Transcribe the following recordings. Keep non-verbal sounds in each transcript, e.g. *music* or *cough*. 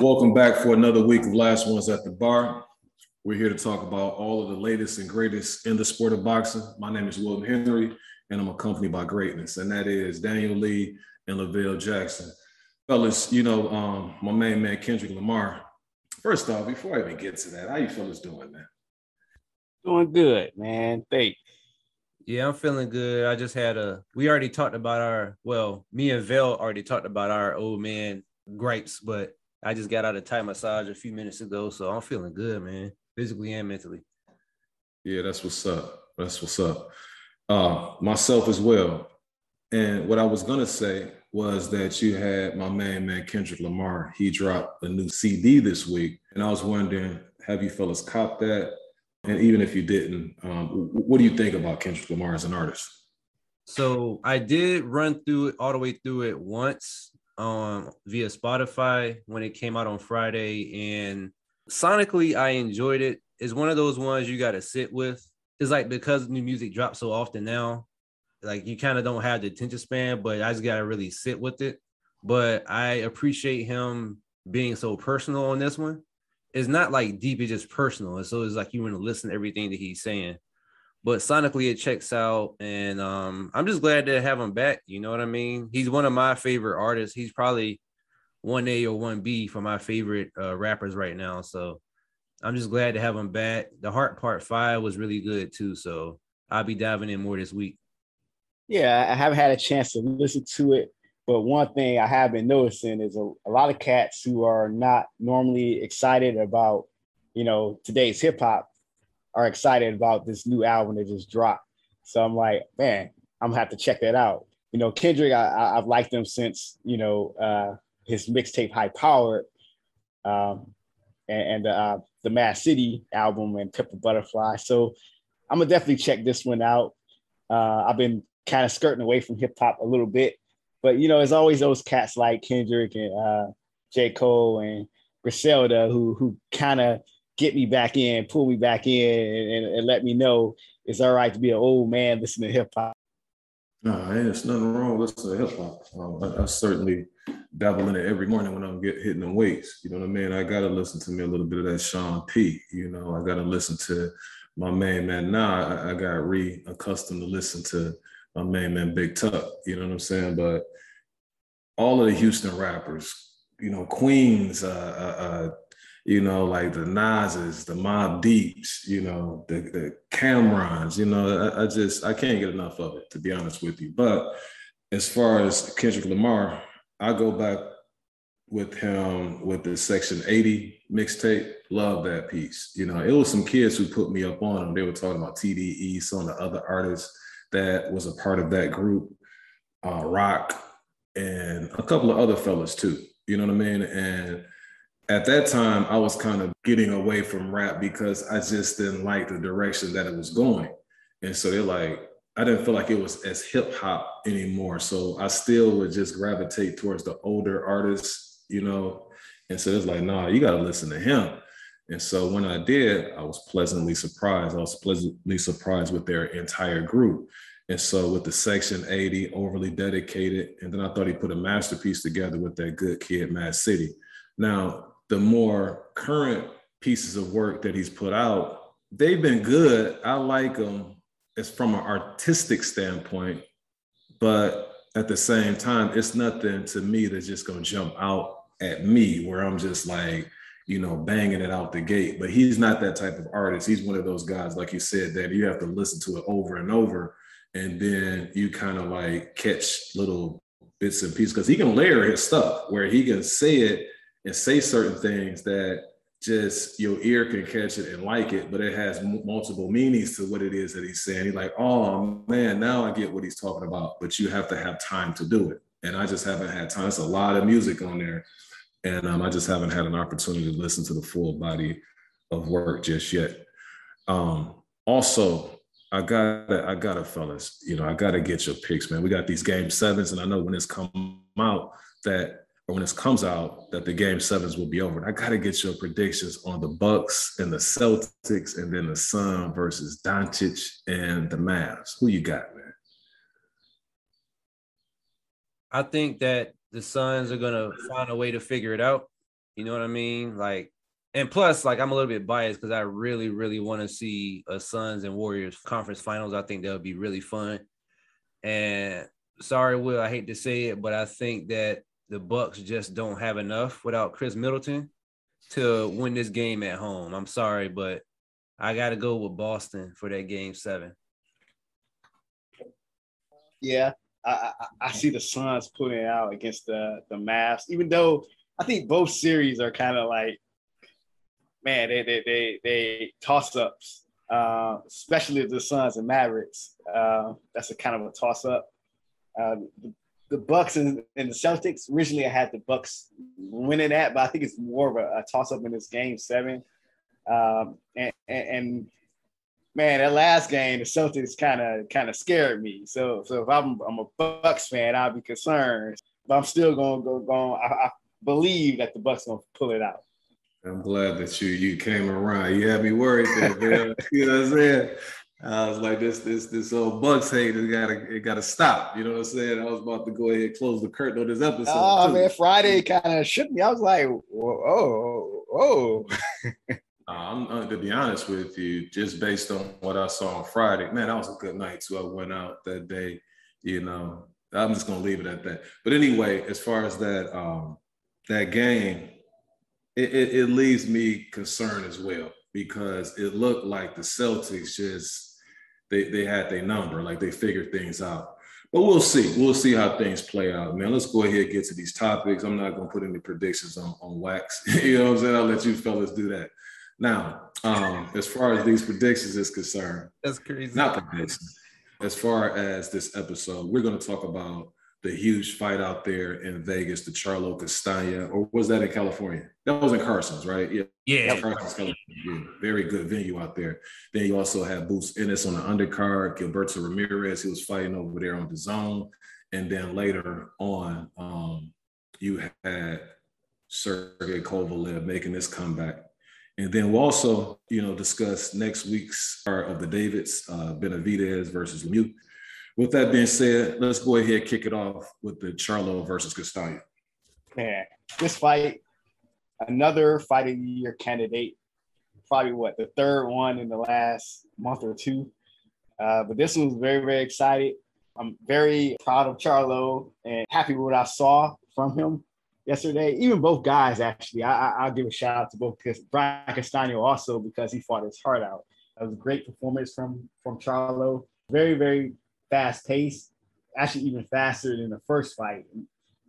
Welcome back for another week of Last Ones at the Bar. We're here to talk about all of the latest and greatest in the sport of boxing. My name is Wilton Henry, and I'm accompanied by greatness, and that is Daniel Lee and Lavelle Jackson. Fellas, you know, um, my main man Kendrick Lamar. First off, before I even get to that, how you fellas doing, man? Doing good, man. Thanks. Yeah, I'm feeling good. I just had a. We already talked about our. Well, me and Vel already talked about our old man gripes, but I just got out of Thai massage a few minutes ago, so I'm feeling good, man, physically and mentally. Yeah, that's what's up. That's what's up. Uh, myself as well. And what I was gonna say was that you had my main man Kendrick Lamar. He dropped a new CD this week, and I was wondering, have you fellas copped that? And even if you didn't, um, what do you think about Kendrick Lamar as an artist? So I did run through it all the way through it once um via Spotify when it came out on Friday and sonically I enjoyed it. It's one of those ones you got to sit with. It's like because new music drops so often now, like you kind of don't have the attention span, but I just got to really sit with it. But I appreciate him being so personal on this one. It's not like deep, it's just personal. And so it's like you want to listen to everything that he's saying but sonically it checks out and um, i'm just glad to have him back you know what i mean? He's one of my favorite artists. He's probably 1a or 1b for my favorite uh, rappers right now so i'm just glad to have him back. The heart part five was really good too so i'll be diving in more this week. Yeah i haven't had a chance to listen to it but one thing i have been noticing is a, a lot of cats who are not normally excited about you know today's hip-hop are excited about this new album that just dropped. So I'm like, man, I'm gonna have to check that out. You know, Kendrick, I, have liked him since you know uh, his mixtape High Powered, um, and, and uh, the Mad City album and Pimp Butterfly. So I'm gonna definitely check this one out. Uh, I've been kind of skirting away from hip hop a little bit, but you know, it's always those cats like Kendrick and uh, J. Cole and Griselda who who kind of get me back in, pull me back in, and, and, let me know it's all right to be an old man listening to hip hop. No, man, there's nothing wrong with listening to hip hop. Um, I, I, certainly dabble in it every morning when I'm get hitting the weights. You know what I mean? I gotta listen to me a little bit of that Sean P. You know, I gotta listen to my main man. Now I, I got re-accustomed to listen to my main man Big Tuck. You know what I'm saying? But all of the Houston rappers, you know, Queens, uh, uh, uh you know, like the Nas's, the Mob Deeps, you know, the, the Cam'rons, you know, I, I, just, I can't get enough of it, to be honest with you. But as far as Kendrick Lamar, I go back with him with the Section 80 mixtape. Love that piece. You know, it was some kids who put me up on him. They were talking about TDE, some of the other artists that was a part of that group, uh, Rock, and a couple of other fellas too. You know what I mean? And at that time, I was kind of getting away from rap because I just didn't like the direction that it was going. And so they're like, I didn't feel like it was as hip hop anymore. So I still would just gravitate towards the older artists, you know. And so it's like, nah, you got to listen to him. And so when I did, I was pleasantly surprised. I was pleasantly surprised with their entire group. And so with the Section 80, overly dedicated. And then I thought he put a masterpiece together with that good kid, Mad City. Now, the more current pieces of work that he's put out, they've been good. I like them as from an artistic standpoint, but at the same time, it's nothing to me that's just gonna jump out at me where I'm just like, you know, banging it out the gate. But he's not that type of artist. He's one of those guys, like you said, that you have to listen to it over and over, and then you kind of like catch little bits and pieces because he can layer his stuff where he can say it and say certain things that just your ear can catch it and like it, but it has m- multiple meanings to what it is that he's saying. He's like, oh man, now I get what he's talking about, but you have to have time to do it. And I just haven't had time. It's a lot of music on there. And um, I just haven't had an opportunity to listen to the full body of work just yet. Um, also, I gotta, I got it, fellas. You know, I got to get your picks, man. We got these game sevens, and I know when it's come out that or when this comes out that the game sevens will be over. And I got to get your predictions on the Bucks and the Celtics, and then the Sun versus Doncic and the Mavs. Who you got, man? I think that the Suns are gonna find a way to figure it out. You know what I mean? Like, and plus, like I'm a little bit biased because I really, really want to see a Suns and Warriors conference finals. I think that would be really fun. And sorry, Will, I hate to say it, but I think that the Bucks just don't have enough without Khris Middleton to win this game at home. I'm sorry, but I got to go with Boston for that game seven. Yeah, I, I, I see the Suns putting it out against the the Mavs, even though I think both series are kind of like, man, they they they, they toss ups, uh, especially the Suns and Mavericks. Uh, that's a kind of a toss up. Uh, the, the Bucks and, and, the Celtics. Originally, I had the Bucks winning that, but I think it's more of a, a toss up in this game seven. Um, and, and, and, man, that last game, the Celtics kind of kind of scared me. So so if I'm I'm a Bucks fan, I'll be concerned. But I'm still gonna go go. I, I believe that the Bucks gonna pull it out. I'm glad that you you came around. You had me worried there, man. *laughs* you know what I'm saying? I was like, this this this old Bucks hate it gotta it gotta stop. You know what I'm saying? I was about to go ahead and close the curtain on this episode. Oh too. man, Friday kind of shook me. I was like, whoa, whoa. Uh, I'm uh, to be honest with you, just based on what I saw on Friday, man, that was a good night too. I went out that day, you know. I'm just gonna leave it at that. But anyway, as far as that um that game, it, it, it leaves me concerned as well because it looked like the Celtics just they they had their number, like they figured things out. But we'll see. We'll see how things play out, man. Let's go ahead and get to these topics. I'm not gonna put any predictions on, on wax. *laughs* you know what I'm saying? I'll let you fellas do that. Now, um, as far as these predictions is concerned, that's crazy. Not predictions. As far as this episode, we're going to talk about the huge fight out there in Vegas, the Charlo Castaño, or was that in California? That was in Carson's, right? Yeah. Yeah. Carson's, yeah. Very good venue out there. Then you also had Boots Ennis on the undercard, Gilberto Ramirez, he was fighting over there on DAZN. And then later on, um, you had Sergey Kovalev making this comeback and then we'll also, you know, discuss next week's part of the Davids, uh, Benavidez versus Lemieux. With that being said, let's go ahead and kick it off with the Charlo versus Castaño. Man, this fight, another fight of the year candidate. Probably what the third one in the last month or two. Uh, but this one was very, very excited. I'm very proud of Charlo and happy with what I saw from him yesterday. Even both guys, actually, I, will give a shout out to both because Brian Castaño also because he fought his heart out. It was a great performance from from Charlo. Very very fast pace, actually even faster than the first fight.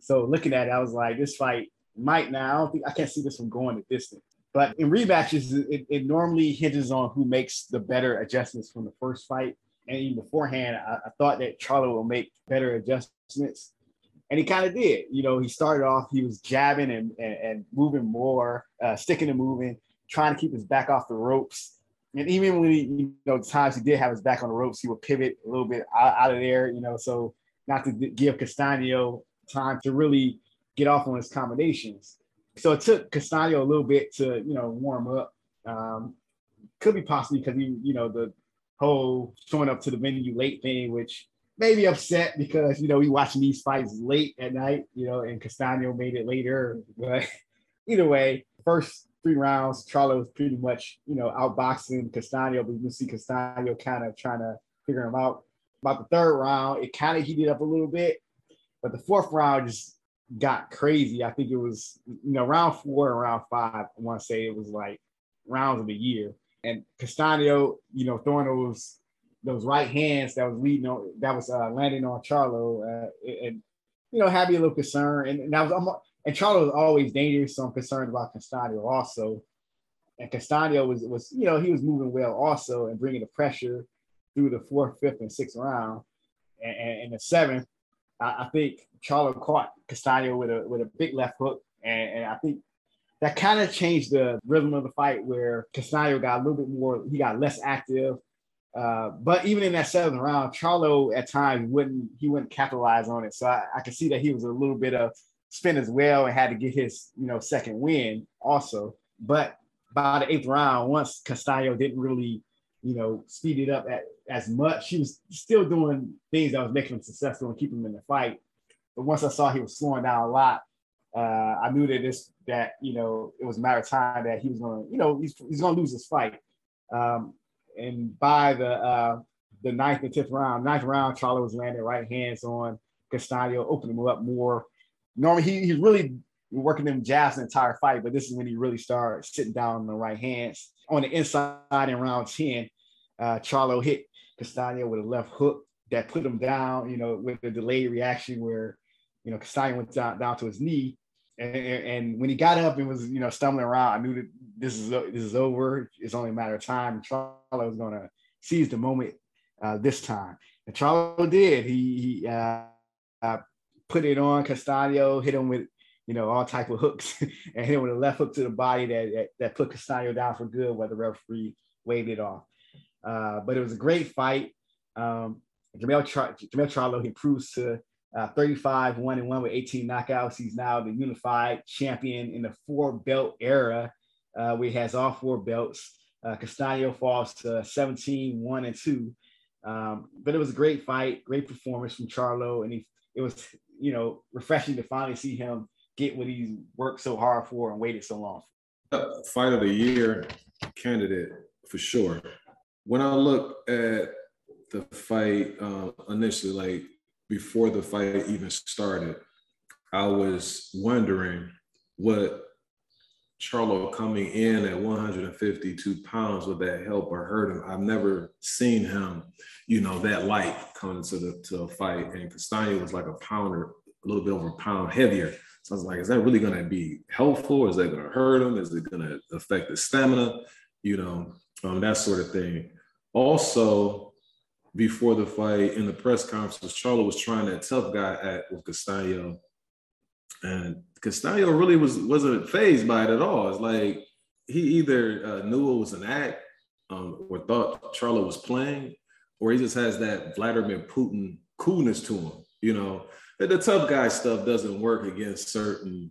So looking at it, I was like, this fight might now. I don't think I can't see this one going the distance. But in rematches, it, it normally hinges on who makes the better adjustments from the first fight. And even beforehand, I, I thought that Charlo will make better adjustments and he kind of did. You know, he started off, he was jabbing and, and, and moving more, uh, sticking and moving, trying to keep his back off the ropes. And even when he, you know, times he did have his back on the ropes, he would pivot a little bit out, out of there, you know, so not to give Castaño time to really get off on his combinations. So it took Castaño a little bit to, you know, warm up. Um, could be possibly because he, you know, the whole showing up to the venue late thing, which maybe upset because you know we watching these fights late at night, you know, and Castaño made it later. But *laughs* either way, first three rounds, Charlo was pretty much you know outboxing Castaño, but you can see Castaño kind of trying to figure him out. About the third round, it kind of heated up a little bit, but the fourth round just got crazy. I think it was you know round four and round five. I want to say it was like rounds of the year. And Castaño, you know, throwing those those right hands that was leading on that was uh, landing on Charlo, uh, and you know had me a little concerned. And, and that was I'm, and Charlo was always dangerous, so I'm concerned about Castaño also. And Castaño was was you know he was moving well also and bringing the pressure through the fourth, fifth, and sixth round. And, and in the seventh, I, I think Charlo caught Castaño with a with a big left hook, and, and I think that kind of changed the rhythm of the fight where Castaño got a little bit more, he got less active. Uh, but even in that seventh round, Charlo at times wouldn't he wouldn't capitalize on it. So I, I could see that he was a little bit of spin as well and had to get his you know second win also. But by the eighth round, once Castano didn't really you know speed it up at, as much, he was still doing things that was making him successful and keeping him in the fight. But once I saw he was slowing down a lot, Uh, I knew that this that you know it was a matter of time that he was going to you know he's, he's going to lose this fight. Um, and by the uh, the ninth and tenth round, ninth round, Charlo was landing right hands on Castaño, opening him up more. Normally he, he's really working them jabs the entire fight, but this is when he really started sitting down on the right hands. On the inside in round 10, uh, Charlo hit Castaño with a left hook that put him down, you know, with the delayed reaction where, you know, Castaño went down, down to his knee. And, and, when he got up and was, you know, stumbling around, I knew that this is this is over. It's only a matter of time. Charlo was going to seize the moment uh, this time. And Charlo did. He, he uh, uh, put it on Castaño, hit him with you know, all type of hooks *laughs* and hit him with a left hook to the body that, that, that put Castaño down for good, where the referee waved it off. Uh, but it was a great fight. Um, Jermell, Char- Jermell Charlo, he proves to uh, 35, 1 and 1 with 18 knockouts. He's now the unified champion in the four belt era, uh, where he has all four belts. Uh, Castaño falls to 17, 1 and 2. Um, but it was a great fight, great performance from Charlo. And he, it was, you know, refreshing to finally see him get what he's worked so hard for and waited so long. Uh, fight of the year candidate for sure. When I look at the fight uh, initially, like before the fight even started, I was wondering what Charlo coming in at 152 pounds would that help or hurt him? I've never seen him, you know, that light coming to the to a fight. And Castaño was like a pounder, a little bit over a pound heavier. So I was like, is that really going to be helpful? Is that going to hurt him? Is it going to affect his stamina? You know, um, that sort of thing. Also, before the fight in the press conference, Charlo was trying that tough guy act with Castaño. And Castaño really was, wasn't phased by it at all. It's like he either uh, knew it was an act um, or thought Charlo was playing, or he just has that Vladimir Putin coolness to him, you know the tough guy stuff doesn't work against certain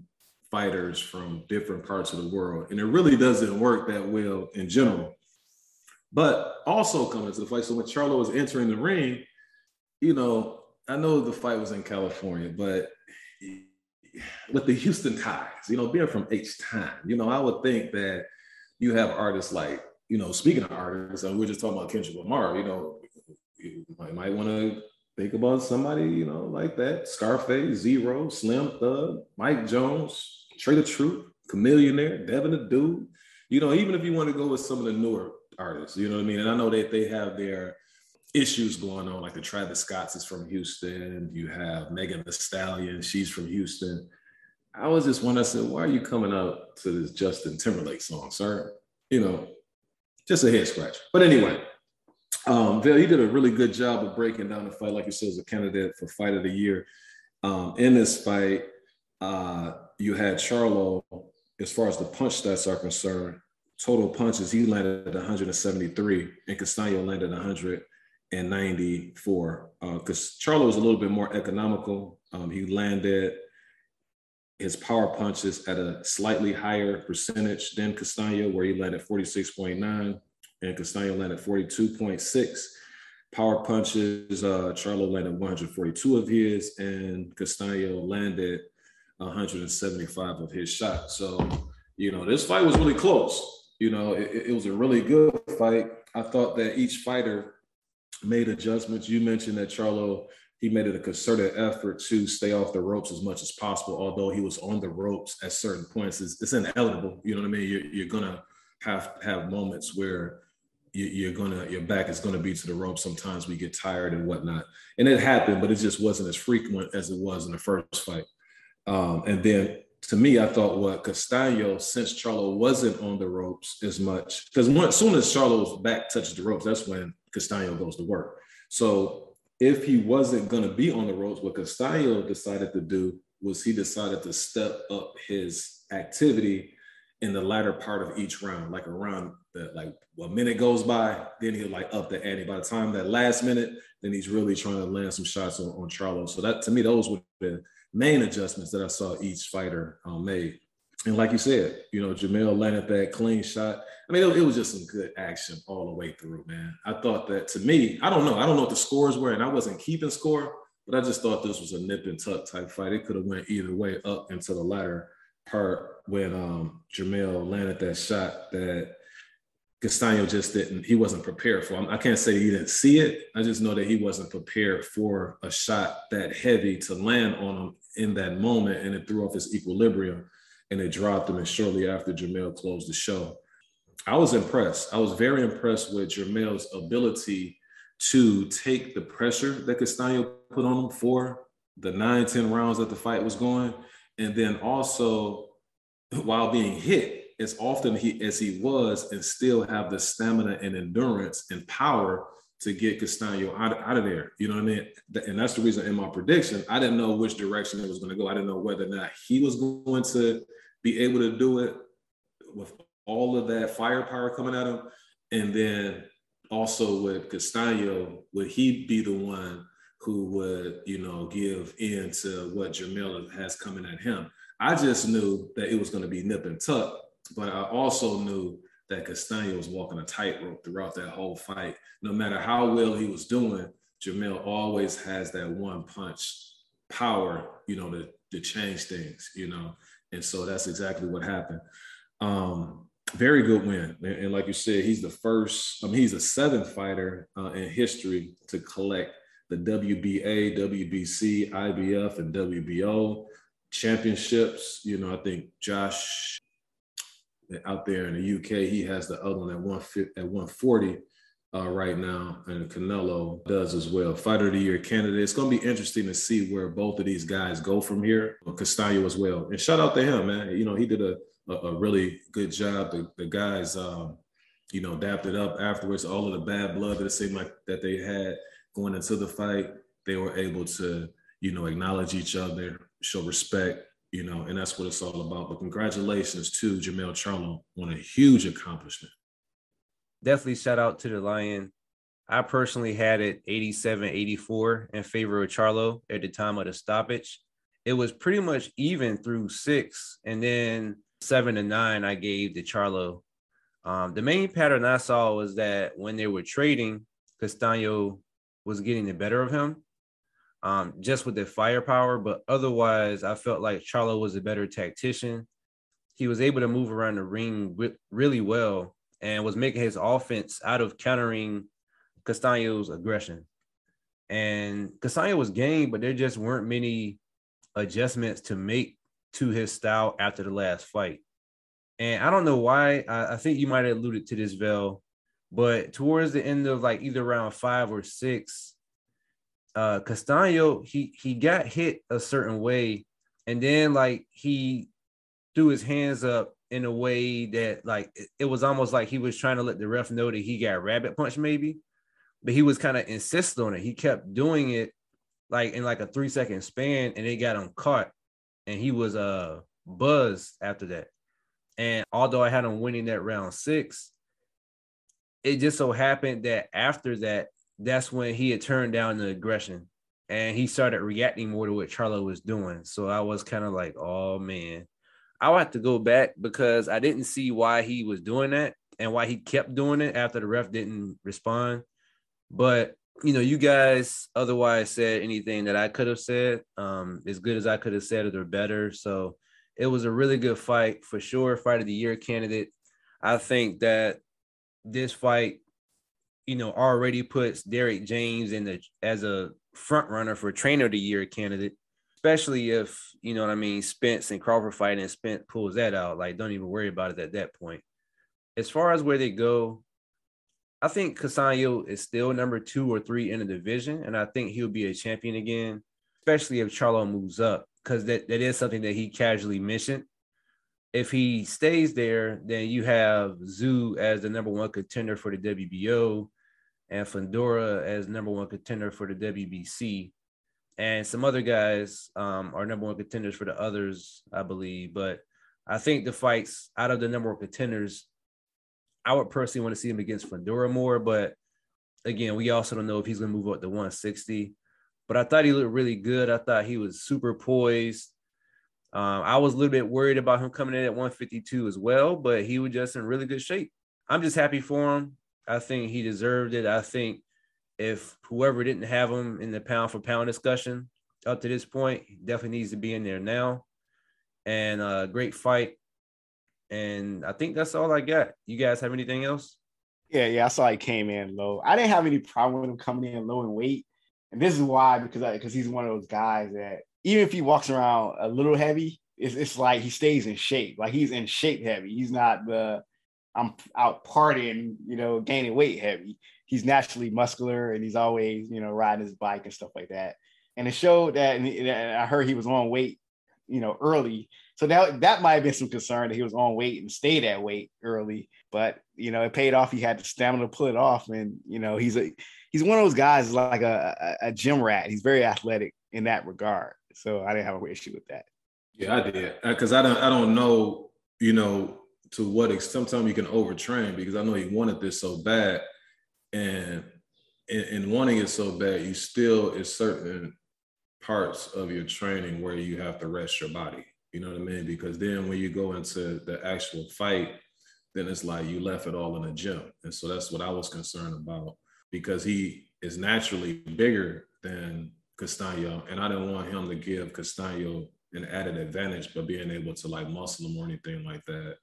fighters from different parts of the world. And it really doesn't work that well in general. But also coming to the fight, so when Charlo was entering the ring, you know, I know the fight was in California, but with the Houston ties, you know, being from H-Town, you know, I would think that you have artists like, you know, speaking of artists, and we're just talking about Kendrick Lamar, you know, you might, want to Think about somebody, you know, like that. Scarface, Z-Ro, Slim Thug, Mike Jones, Trae tha Truth, Chamillionaire, Devin the Dude. You know, even if you want to go with some of the newer artists, you know what I mean? And I know that they have their issues going on, like the Travis Scotts is from Houston. You have Megan Thee Stallion, she's from Houston. I was just wondering, I said, why are you coming out to this Justin Timberlake song, sir? You know, just a head scratch. But anyway, um, Vel, you did a really good job of breaking down the fight, like you said, as a candidate for fight of the year. Um, in this fight, uh, you had Charlo, as far as the punch stats are concerned, total punches, he landed at 173 and Castaño landed 194. Because uh, Charlo was a little bit more economical. Um, he landed his power punches at a slightly higher percentage than Castaño, where he landed 46.9 and Castaño landed 42.6 power punches. Uh, Charlo landed 142 of his, and Castaño landed 175 of his shots. So, you know, this fight was really close. You know, it, it was a really good fight. I thought that each fighter made adjustments. You mentioned that Charlo he made it a concerted effort to stay off the ropes as much as possible. Although he was on the ropes at certain points, it's, it's inevitable. You know what I mean? You're, you're gonna have have moments where you're gonna your back is gonna be to the rope. Sometimes we get tired and whatnot, and it happened, but it just wasn't as frequent as it was in the first fight. Um, and then to me, I thought what Castaño, since Charlo wasn't on the ropes as much, because as soon as Charlo's back touches the ropes, that's when Castaño goes to work. So if he wasn't going to be on the ropes, what Castaño decided to do was he decided to step up his activity in the latter part of each round, like around the like a minute goes by, then he'll like up the ante. By the time that last minute, then he's really trying to land some shots on, on Charlo. So that to me, those were the main adjustments that I saw each fighter um, made. And like you said, you know, Jermell landed that clean shot. I mean, it, it, was just some good action all the way through, man. I thought that to me, I don't know, I don't know what the scores were, and I wasn't keeping score, But I just thought this was a nip and tuck type fight. It could have went either way up into the latter part when um Jermell landed that shot that Castaño just didn't, he wasn't prepared for. I can't say he didn't see it. I just know that he wasn't prepared for a shot that heavy to land on him in that moment. And it threw off his equilibrium and it dropped him. And shortly after, Jermell closed the show. I was impressed. I was very impressed with Jermell's ability to take the pressure that Castaño put on him for the nine, 10 rounds that the fight was going. And then also, while being hit, as often he, as he was and still have the stamina and endurance and power to get Castaño out, out of there. You know what I mean? And that's the reason in my prediction, I didn't know which direction it was going to go. I didn't know whether or not he was going to be able to do it with all of that firepower coming at him. And then also with Castaño, would he be the one who would, you know, give in to what Jermell has coming at him? I just knew that it was going to be nip and tuck but I also knew that Castaño was walking a tightrope throughout that whole fight. No matter how well he was doing, Jermell always has that one punch power, you know, to, to change things, you know. And so that's exactly what happened. Um, very good win. And, like you said, he's the first, I mean, he's the seventh fighter uh, in history to collect the WBA, WBC, IBF, and WBO championships. You know, I think Josh out there in the UK. He has the other one at one at 140 uh, right now, and Canelo does as well. Fighter of the year candidate. It's going to be interesting to see where both of these guys go from here. Castaño as well, and shout out to him, man. You know he did a a, a really good job. The, the guys, um, you know, dapped it up afterwards. All of the bad blood that it seemed like that they had going into the fight, they were able to you know acknowledge each other, show respect, you know, and that's what it's all about. But congratulations to Jermell Charlo on a huge accomplishment. Definitely shout out to the Lion. I personally had it 87 84 in favor of Charlo at the time of the stoppage. It was pretty much even through six, and then seven to nine, I gave to Charlo. Um, the main pattern I saw was that when they were trading, Castaño was getting the better of him um, just with the firepower. But otherwise, I felt like Charlo was a better tactician. He was able to move around the ring really well and was making his offense out of countering Castaño's aggression. And Castaño was game, but there just weren't many adjustments to make to his style after the last fight. And I don't know why. I, I think you might have alluded to this, Vel, but towards the end of like either round five or six, uh Castaño, he he got hit a certain way, and then like he threw his hands up in a way that like it, was almost like he was trying to let the ref know that he got rabbit punch maybe, but he was kind of insistent on it. He kept doing it like in like a three second span, and it got him caught, and he was uh buzzed after that. And although I had him winning that round six, it just so happened that after that that's when he had turned down the aggression and he started reacting more to what Charlo was doing. So I was kind of like, oh man, I would have to go back because I didn't see why he was doing that and why he kept doing it after the ref didn't respond. But you know, you guys otherwise said anything that I could have said, um, as good as I could have said it or better. So it was a really good fight for sure. Fight of the year candidate. I think that this fight you know, already puts Derrick James in the as a front runner for trainer of the year candidate, especially if you know what I mean, Spence and Crawford fighting, and Spence pulls that out. Like, don't even worry about it at that point. As far as where they go, I think Castaño is still number two or three in the division, and I think he'll be a champion again, especially if Charlo moves up, because that, that is something that he casually mentioned if he stays there, then you have Tszyu as the number one contender for the WBO and Fundora as number one contender for the WBC. And some other guys um, are number one contenders for the others, I believe. But I think the fights out of the number one contenders, I would personally want to see him against Fundora more. But again, we also don't know if he's going to move up to 160. But I thought he looked really good. I thought he was super poised. Um, I was a little bit worried about him coming in at 152 as well, but he was just in really good shape. I'm just happy for him. I think he deserved it. I think if whoever didn't have him in the pound for pound discussion up to this point, definitely needs to be in there now. And a uh, great fight. And I think that's all I got. You guys have anything else? Yeah, yeah, I saw he came in low. I didn't have any problem with him coming in low in weight, and this is why because because he's one of those guys that even if he walks around a little heavy, it's, it's like he stays in shape. Like he's in shape heavy. He's not the I'm out partying, you know, gaining weight heavy. He's naturally muscular and he's always, you know, riding his bike and stuff like that. And it showed that, and I heard he was on weight, you know, early. So that that might have been some concern that he was on weight and stayed at weight early. But you know, it paid off. He had the stamina to pull it off, and you know, he's a he's one of those guys like a, a, gym rat. He's very athletic in that regard. So I didn't have an issue with that. Yeah, I did uh, because I don't I don't know you know to what extent sometimes you can overtrain because I know he wanted this so bad, and in, in wanting it so bad, you still is certain parts of your training where you have to rest your body. You know what I mean? Because then when you go into the actual fight, then it's like you left it all in the gym, and so that's what I was concerned about because he is naturally bigger than Castaño, and I didn't want him to give Castaño an added advantage by being able to like muscle him or anything like that,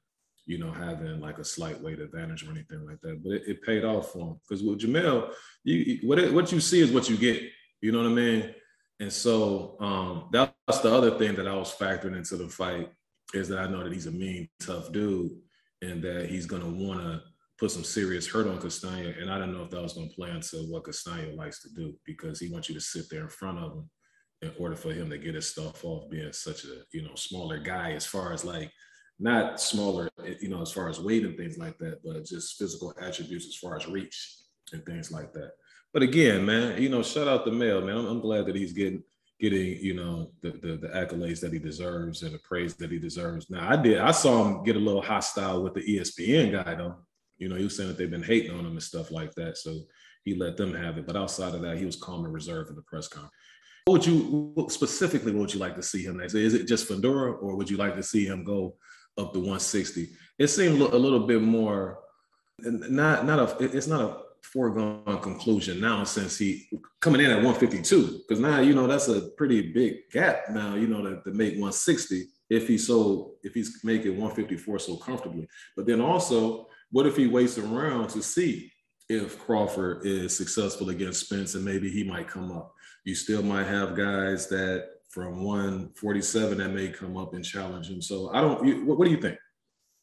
you know, having like a slight weight advantage or anything like that. But it, it paid off for him because with Jamel, you what it, what you see is what you get. You know what I mean? And so um, that's the other thing that I was factoring into the fight is that I know that he's a mean, tough dude, and that he's gonna want to put some serious hurt on Castaño. And I don't know if that was to play into what Castaño likes to do because he wants you to sit there in front of him in order for him to get his stuff off being such a, you know, smaller guy as far as like, not smaller, eh, you know, as far as weight and things like that, but just physical attributes as far as reach and things like that. But again, man, you know, shout out the male, man. I'm, I'm glad that he's getting getting you know the, the, the accolades that he deserves and the praise that he deserves. Now I did I saw him get a little hostile with the ESPN guy though. You know, he was saying that they've been hating on him and stuff like that. So he let them have it. But outside of that, he was calm and reserved in the press conference. What would you specifically? What would you like to see him next? Is it just Fundora, or would you like to see him go up to 160? It seemed a little bit more, not not a. It's not a foregone conclusion now since he coming in at 152 because now you know that's a pretty big gap now you know to, to make 160 if he's so if he's making 154 so comfortably but then also what if he waits around to see if Crawford is successful against Spence and maybe he might come up? You still might have guys that from 147 that may come up and challenge him. So I don't. You, what, what do you think?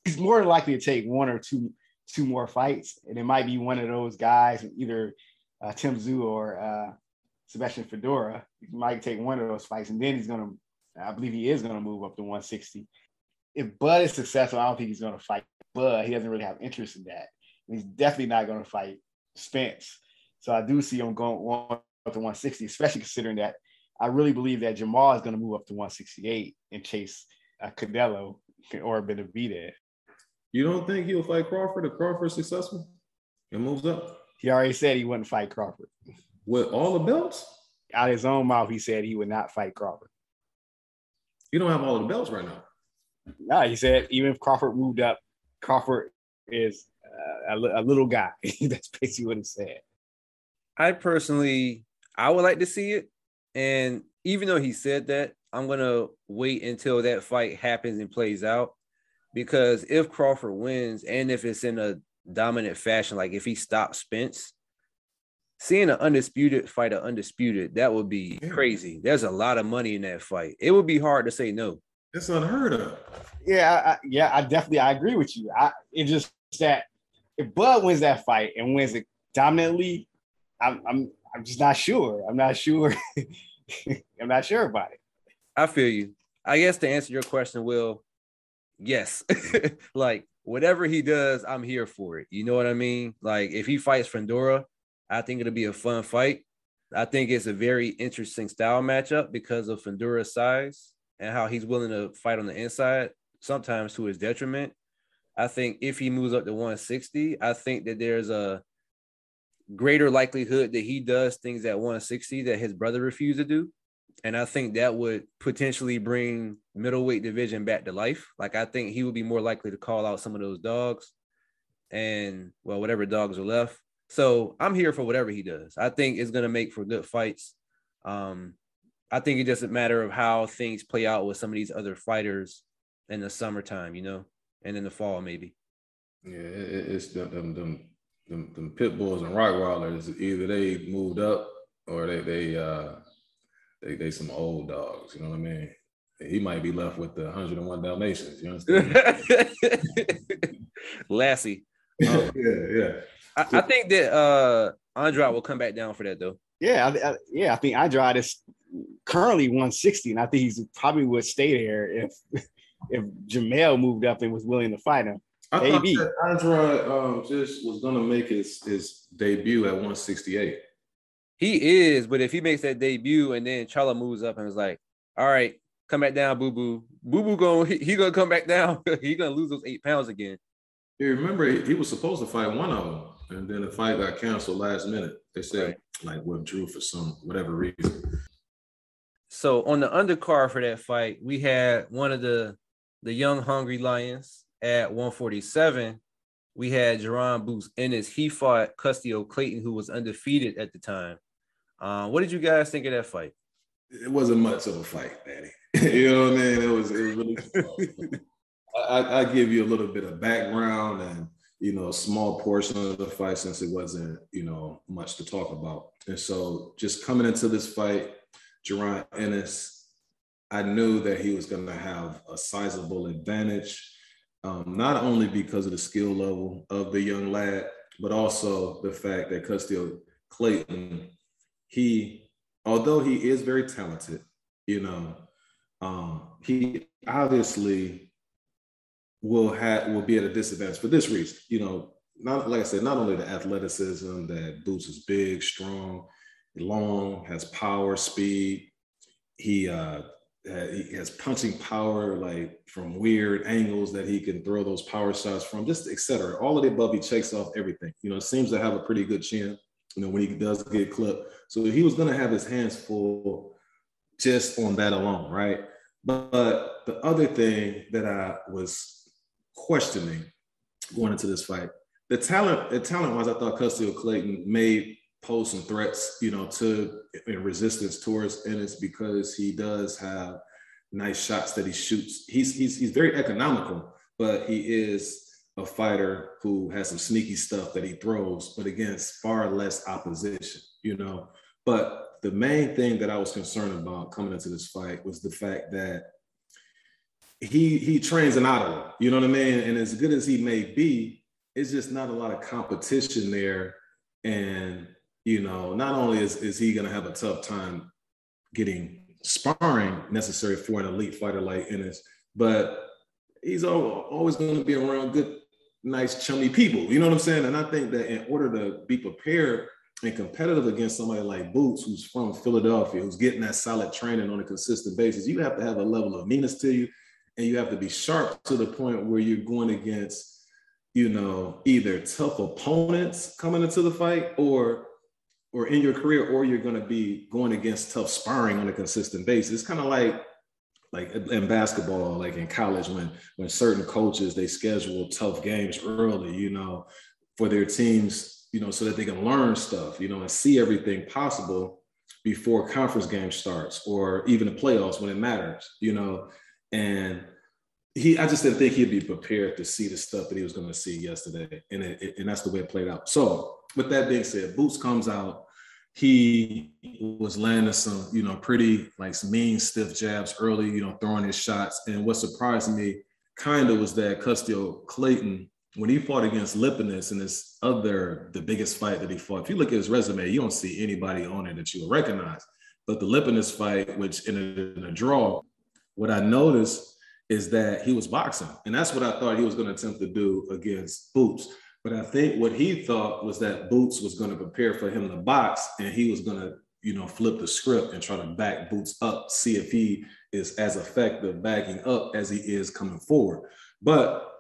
He's more likely to take one or two two more fights, and it might be one of those guys, either uh, Tim Tszyu or uh, Sebastian Fundora. He might take one of those fights, and then he's gonna. I believe he is gonna move up to 160. If Bud is successful, I don't think he's gonna fight Bud. he doesn't really have interest in that. And he's definitely not going to fight Spence. So I do see him going up to 160, especially considering that I really believe that Jamal is going to move up to 168 and chase uh, Canelo or Benavidez. You don't think he'll fight Crawford if Crawford's successful and moves up? He already said he wouldn't fight Crawford. With all the belts? Out of his own mouth, he said he would not fight Crawford. You don't have all the belts right now. No, he said even if Crawford moved up, Crawford is uh, a, a, little guy. *laughs* That's basically what he said. I personally, I would like to see it, and even though he said that, I'm gonna wait until that fight happens and plays out, because if Crawford wins, and if it's in a dominant fashion, like if he stops Spence, seeing an undisputed fight, an undisputed, that would be crazy. There's a lot of money in that fight. It would be hard to say no. It's unheard of. Yeah, I, yeah, I definitely I agree with you. I it just that if Bud wins that fight and wins it dominantly, I'm I'm I'm just not sure. I'm not sure. *laughs* I'm not sure about it. I feel you. I guess to answer your question, Will, yes. *laughs* like whatever he does, I'm here for it. You know what I mean? Like if he fights Fundora, I think it'll be a fun fight. I think it's a very interesting style matchup because of Fundora's size and how he's willing to fight on the inside, sometimes to his detriment. I think if he moves up to 160, I think that there's a greater likelihood that he does things at 160 that his brother refused to do. And I think that would potentially bring middleweight division back to life. Like I think he would be more likely to call out some of those dogs and well, whatever dogs are left So I'm here for whatever he does. I think it's gonna make for good fights. Um, I think it doesn't matter of how things play out with some of these other fighters in the summertime, you know, and in the fall maybe. Yeah, it's them, them, them, them, them pit bulls and Rottweilers. Either they moved up or they they uh they they some old dogs. You know what I mean? He might be left with the 101 Dalmatians. You understand? *laughs* Lassie. Um, *laughs* yeah, yeah. I, I, think that uh Andrade will come back down for that though. Yeah, I, I, yeah. I think Andrade is currently 160, and I think he's probably would stay there if *laughs* if Jamel moved up and was willing to fight him. I Maybe. thought Andrade um, just was gonna make his his debut at 168. He is, but if he makes that debut and then Charlo moves up and is like, "All right, come back down, boo boo, boo boo, going *laughs* he, he, gonna come back down. *laughs* he gonna lose those eight pounds again." You remember he, he, was supposed to fight one of them, and then the fight got canceled last minute. They said right. like withdrew for some whatever reason. So on the undercard for that fight, we had one of the the young hungry lions at 147. We had Jaron Boots Ennis. He fought Custio Clayton, who was undefeated at the time. Uh, what did you guys think of that fight? It wasn't much of a fight, Daddy. *laughs* you know what I mean? It was, it was really. *laughs* I, I give you a little bit of background and you know a small portion of the fight since it wasn't you know much to talk about. And so just coming into this fight, Jaron Ennis, I knew that he was going to have a sizable advantage, um, not only because of the skill level of the young lad, but also the fact that Custio Clayton, he, although he is very talented, you know, um, he obviously will have will be at a disadvantage for this reason. You know, not like I said, not only the athleticism that Boots is big, strong, long, has power, speed. He uh he has punching power like from weird angles that he can throw those power shots from, just etc. All of the above, he checks off everything. You know, seems to have a pretty good chin. You know, when he does get clipped, so he was going to have his hands full just on that alone, right? But, but the other thing that I was questioning going into this fight. The talent, the talent wise, I thought Custio Clayton made pose some threats, you know, to in resistance towards Ennis because he does have nice shots that he shoots. He's he's he's very economical, but he is a fighter who has some sneaky stuff that he throws, but against far less opposition, you know. But the main thing that I was concerned about coming into this fight was the fact that he he trains in Ottawa, you know what I mean? And as good as he may be, it's just not a lot of competition there. And you know, not only is, is he gonna have a tough time getting sparring necessary for an elite fighter like Ennis, but he's always gonna be around good, nice, chummy people. You know what I'm saying? And I think that in order to be prepared and competitive against somebody like Boots, who's from Philadelphia, who's getting that solid training on a consistent basis, you have to have a level of meanness to you and you have to be sharp to the point where you're going against, you know, either tough opponents coming into the fight or or in your career, or you're going to be going against tough sparring on a consistent basis. It's kind of like like in basketball, like in college, when when certain coaches they schedule tough games early, you know, for their teams, you know, so that they can learn stuff, you know, and see everything possible before conference game starts or even the playoffs when it matters, you know. And he, I just didn't think he'd be prepared to see the stuff that he was going to see yesterday, and it, it, and that's the way it played out. So, with that being said, Boots comes out. He was landing some, you know, pretty like mean stiff jabs early, you know, throwing his shots. And what surprised me kind of was that Custio Clayton, when he fought against Lipinets in this other, the biggest fight that he fought, if you look at his resume, you don't see anybody on it that you would recognize. But the Lipinets fight, which ended in a draw, what I noticed is that he was boxing. And that's what I thought he was going to attempt to do against Boots. But I think what he thought was that Boots was going to prepare for him to box and he was going to, you know, flip the script and try to back Boots up, see if he is as effective backing up as he is coming forward. But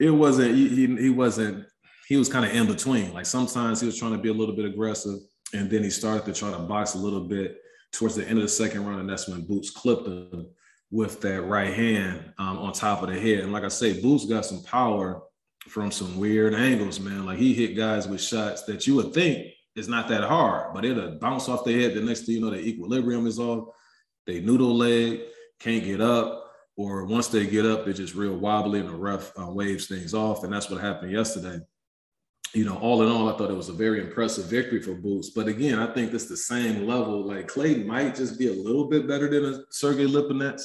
it wasn't, he, he, he wasn't, he was kind of in between. Like sometimes he was trying to be a little bit aggressive and then he started to try to box a little bit towards the end of the second round, and that's when Boots clipped him with that right hand um, on top of the head. And like I say, Boots got some power from some weird angles, man. Like he hit guys with shots that you would think is not that hard, but it'll bounce off their head. The next thing you know, the equilibrium is off. They noodle leg, can't get up, or once they get up, they're just real wobbly and the rough uh, waves things off. And that's what happened yesterday. You know, all in all, I thought it was a very impressive victory for Boots. But again, I think it's the same level. Like Clayton might just be a little bit better than a Sergey Lipinets.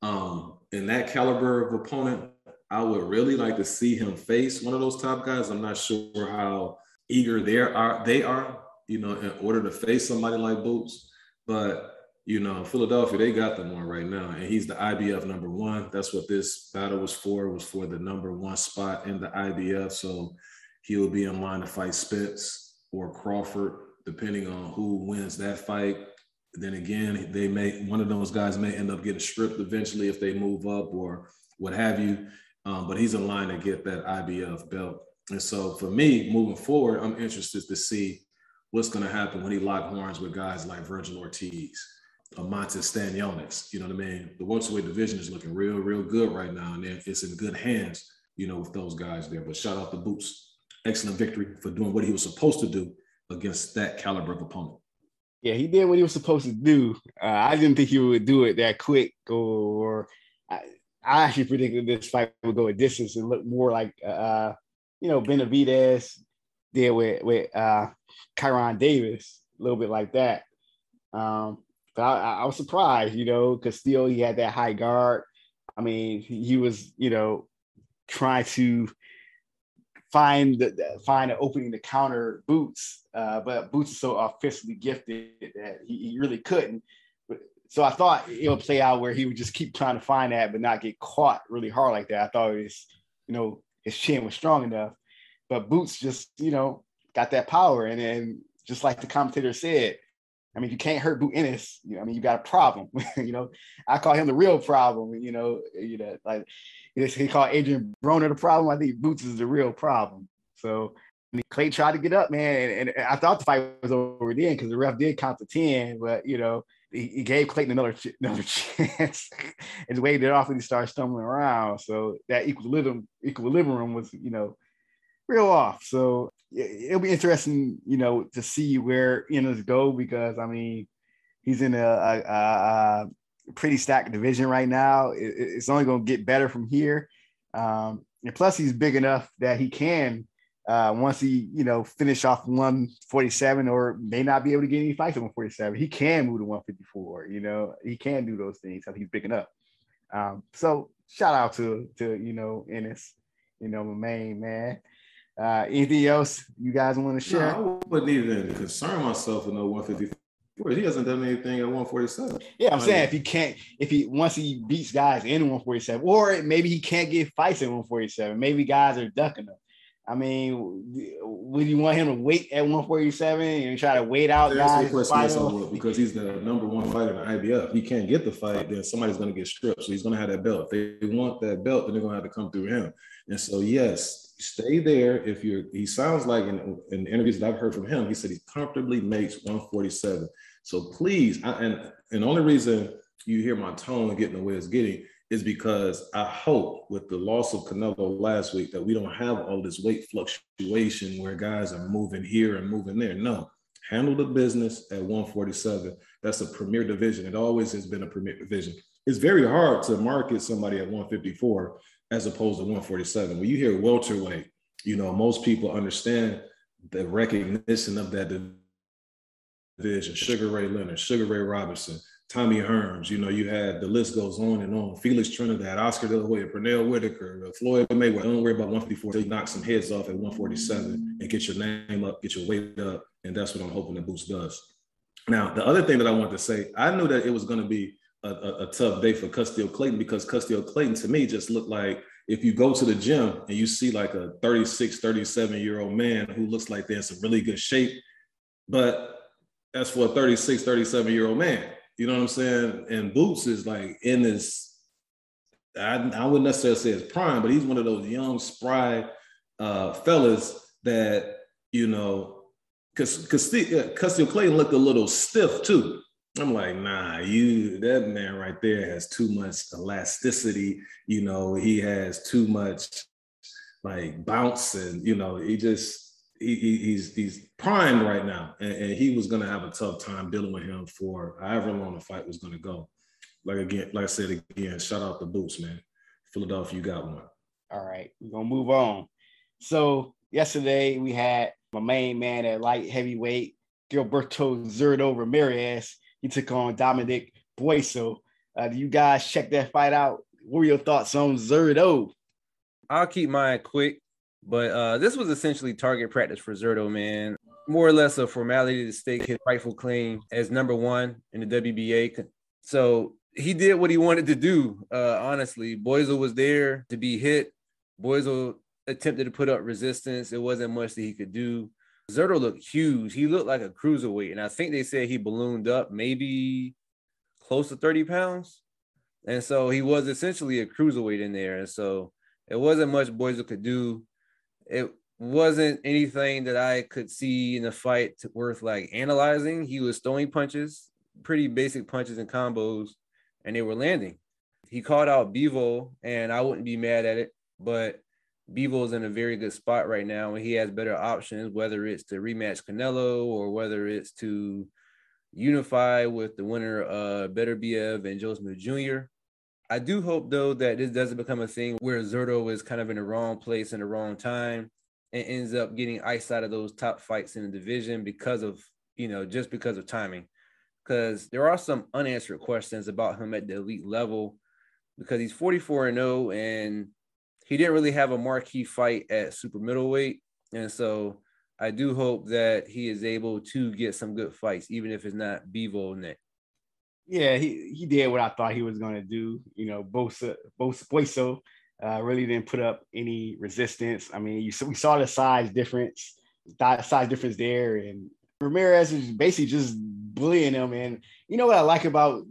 Um, in that caliber of opponent, I would really like to see him face one of those top guys. I'm not sure how eager they are they are, you know, in order to face somebody like Boots. But you know, Philadelphia, they got them on right now, and he's the IBF number one. That's what this battle was for. Was for the number one spot in the IBF. So he will be in line to fight Spence or Crawford, depending on who wins that fight. Then again, they may one of those guys may end up getting stripped eventually if they move up or what have you. Um, but he's in line to get that IBF belt. And so for me, moving forward, I'm interested to see what's going to happen when he lock horns with guys like Vergil Ortiz, Eimantas Stanionis. You know what I mean? The welterweight division is looking real, real good right now, and it's in good hands. You know, with those guys there. But shout out to Boots, excellent victory for doing what he was supposed to do against that caliber of opponent. Yeah, he did what he was supposed to do. Uh, I didn't think he would do it that quick or actually predicted this fight would go a distance and look more like, uh, you know, Benavidez did with with uh, Kyrone Davis, a little bit like that. Um, but I, I was surprised, you know, because still he had that high guard. I mean, he, he was, you know, trying to find the find an opening to counter Boots, uh, but Boots is so offensively gifted that he, he really couldn't. So I thought it would play out where he would just keep trying to find that, but not get caught really hard like that. I thought his, you know, his chin was strong enough, but Boots just, you know, got that power. And then just like the commentator said, I mean, you can't hurt Boot Ennis. You know, I mean, you got a problem. *laughs* you know, I call him the real problem. You know, you know, like he called Adrian Broner the problem. I think Boots is the real problem. So Clay tried to get up, man, and, and I thought the fight was over then because the ref did count to ten, but you know, he, gave Clayton another *laughs* another chance and it off and he started stumbling around. So that equilibrium equilibrium was, you know, real off. So it'll be interesting, you know, to see where Ennis go because I mean, he's in a, a, a pretty stacked division right now. It, it's only going to get better from here. Um, and plus, he's big enough that he can uh, once he, you know, finish off 147 or may not be able to get any fights at 147, he can move to 154. You know, he can do those things. I think he's picking up. Um, so shout out to to you know Ennis, you know, my main man. Uh, anything else you guys want to share? No, I wouldn't even concern myself with no 154. He hasn't done anything at 147. Yeah, I'm I saying mean, if he can't, if he once he beats guys in 147, or maybe he can't get fights at 147. Maybe guys are ducking him. I mean, would you want him to wait at 147 and try to wait out guys? Because he's the number one fighter in the IBF. He can't get the fight, then somebody's going to get stripped. So he's going to have that belt. If they want that belt, then they're going to have to come through him. And so, yes, stay there. If you're, he sounds like in, in interviews that I've heard from him, he said he comfortably makes 147. So please, I, and and the only reason you hear my tone getting the way it's getting is because I hope with the loss of Canelo last week that we don't have all this weight fluctuation where guys are moving here and moving there. No, handle the business at 147. That's a premier division. It always has been a premier division. It's very hard to market somebody at 154 as opposed to 147. When you hear welterweight, you know, most people understand the recognition of that division. Sugar Ray Leonard, Sugar Ray Robinson, Tommy Hearns, you know, you had the list goes on and on. Felix Trinidad, Oscar De La Hoya, Pernell Whitaker, uh, Floyd Mayweather. Don't worry about 154 until you knock some heads off at 147 and get your name up, get your weight up. And that's what I'm hoping the boost does. Now, the other thing that I want to say, I knew that it was going to be a, a, a tough day for Custio Clayton because Custio Clayton to me just looked like if you go to the gym and you see like a 36, 37 year old man who looks like they're in some really good shape, but that's for a 36, 37 year old man you know what I'm saying? And Boots is like in this, I, I wouldn't necessarily say his prime, but he's one of those young, spry uh, fellas that, you know, because Custio Clayton looked a little stiff too. I'm like, nah, you that man right there has too much elasticity. You know, he has too much like bounce and you know he just he, he's he's primed right now, and, and, he was gonna have a tough time dealing with him for however long the fight was gonna go. Like again, like I said again, shout out the boots, man. Philadelphia, you got one. All right, we're gonna move on. So yesterday we had my main man at light heavyweight, Gilberto Zurdo Ramirez. He took on Dominic Bueso. Uh, do you guys check that fight out? What were your thoughts on Zurdo? I'll keep mine quick. But uh, this was essentially target practice for Zurdo, man. More or less a formality to stake his rightful claim as number one in the WBA. So he did what he wanted to do. Uh, honestly, Bueso was there to be hit. Bueso attempted to put up resistance. It wasn't much that he could do. Zurdo looked huge. He looked like a cruiserweight, and I think they said he ballooned up maybe close to 30 pounds. And so he was essentially a cruiserweight in there. And so it wasn't much Bueso could do it wasn't anything that I could see in the fight worth like analyzing. He was throwing punches, pretty basic punches and combos, and they were landing. He called out Bivol, and I wouldn't be mad at it, but Bivol's in a very good spot right now, and he has better options, whether it's to rematch Canelo or whether it's to unify with the winner of Beterbiev and Joe Smith Jr. I do hope though that this doesn't become a thing where Zurdo is kind of in the wrong place in the wrong time and ends up getting iced out of those top fights in the division because of you know just because of timing. Because there are some unanswered questions about him at the elite level because he's 44 and 0 and he didn't really have a marquee fight at super middleweight. And so I do hope that he is able to get some good fights, even if it's not Bivol next yeah, he he did what I thought he was going to do. You know, Bosa, Bosa, uh, really didn't put up any resistance. I mean, you we saw the size difference, size difference there, and Ramirez is basically just bullying him. And you know what I like about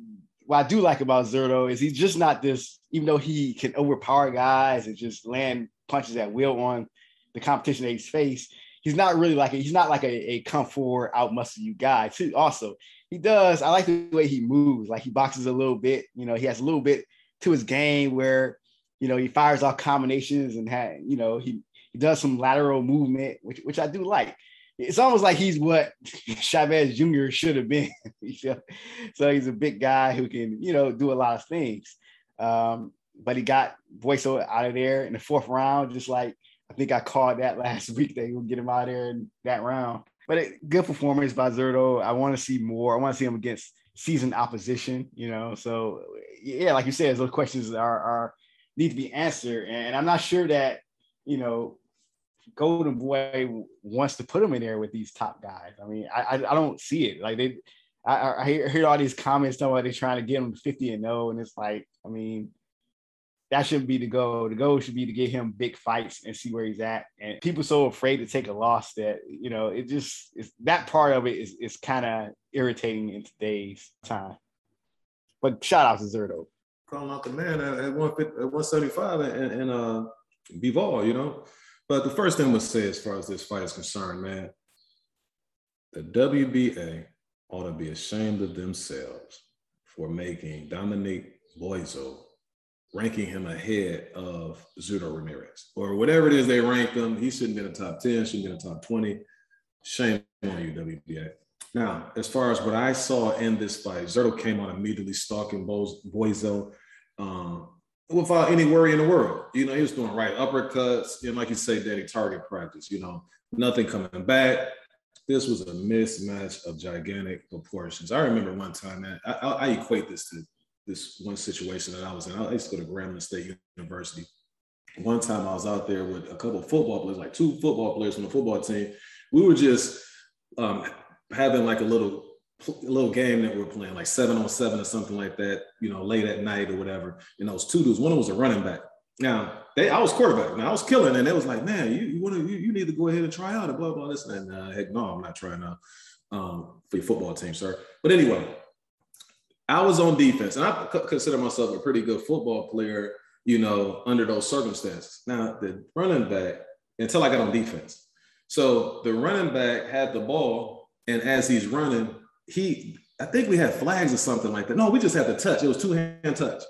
what I do like about Zurdo is he's just not this. Even though he can overpower guys and just land punches at will on the competition that he's faced, he's not really like a, he's not like a, a come forward out muscle you guy too. Also, he does. I like the way he moves. Like he boxes a little bit. You know, he has a little bit to his game where you know he fires off combinations and had you know he he does some lateral movement, which which I do like. It's almost like he's what *laughs* Chavez Jr. should have been. *laughs* so he's a big guy who can you know do a lot of things. Um, but he got Bueso out of there in the fourth round, just like I think I called that *laughs* last week. They will get him out of there in that round. But it, good performance by Zurdo. I want to see more. I want to see him against seasoned opposition. You know, so yeah, like you said, those questions are are need to be answered, and I'm not sure that you know Golden Boy wants to put him in there with these top guys. I mean, I I, I don't see it. Like they, I, I hear, all these comments about they're trying to get him 50 and 0, and it's like, I mean, that shouldn't be the goal. The goal should be to get him big fights and see where he's at. And people so afraid to take a loss that you know it just is that part of it is is kind of irritating in today's time. But shout out to Zurdo. Calling out the man at, at 175 and, and uh Bivol, you know. But the first thing I'm gonna say as far as this fight is concerned, man, the WBA ought to be ashamed of themselves for making Dominic Bueso ranking him ahead of Zurdo Ramirez or whatever it is they ranked him. He shouldn't be in the top 10, shouldn't be in the top 20. Shame on you, WBA. Now, as far as what I saw in this fight, Zurdo came on immediately stalking Bueso um, without any worry in the world. You know, he was doing right uppercuts, and like you say, daddy target practice, you know, nothing coming back. This was a mismatch of gigantic proportions. I remember one time, man, I, I, I equate this to this one situation that I was in. I used to go to Grambling State University. One time I was out there with a couple of football players, like two football players from the football team. We were just um, having like a little a little game that we are playing, like seven on seven or something like that, you know, late at night or whatever. And those two dudes, one of them was a running back. Now, they I was quarterback. Now I was killing, and they was like, man, you, you want to you, you need to go ahead and try out and blah blah this and uh, heck no, I'm not trying out um, for your football team, sir. But anyway, I was on defense, and I consider myself a pretty good football player, you know, under those circumstances. Now, the running back, until I got on defense. So the running back had the ball, and as he's running, he, I think we had flags or something like that. No, we just had the touch. It was two hand touch.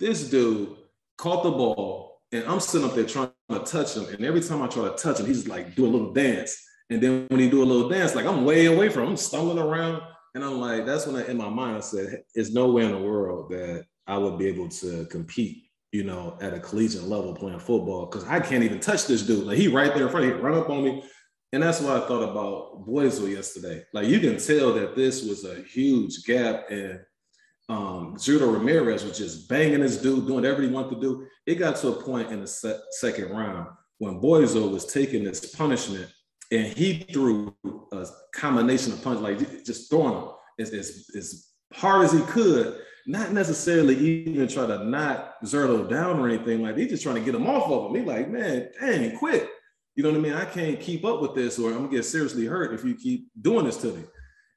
This dude caught the ball, and I'm sitting up there trying to touch him, and every time I try to touch him, he's like do a little dance. And then when he do a little dance, like I'm way away from him, I'm stumbling around. And I'm like, that's when I, in my mind I said, "There's no way in the world that I would be able to compete, you know, at a collegiate level playing football because I can't even touch this dude. Like he right there in front, of he run up on me, and that's what I thought about Boisel yesterday. Like you can tell that this was a huge gap, and um, Zurdo Ramirez was just banging this dude, doing everything he wanted to do. It got to a point in the se- second round when Boisel was taking this punishment and he threw a combination of punches, like just throwing them as, as, as hard as he could, not necessarily even try to knock Zurdo down or anything. Like he just trying to get him off of him. He like, man, dang, quit. You know what I mean? I can't keep up with this, or I'm gonna get seriously hurt if you keep doing this to me.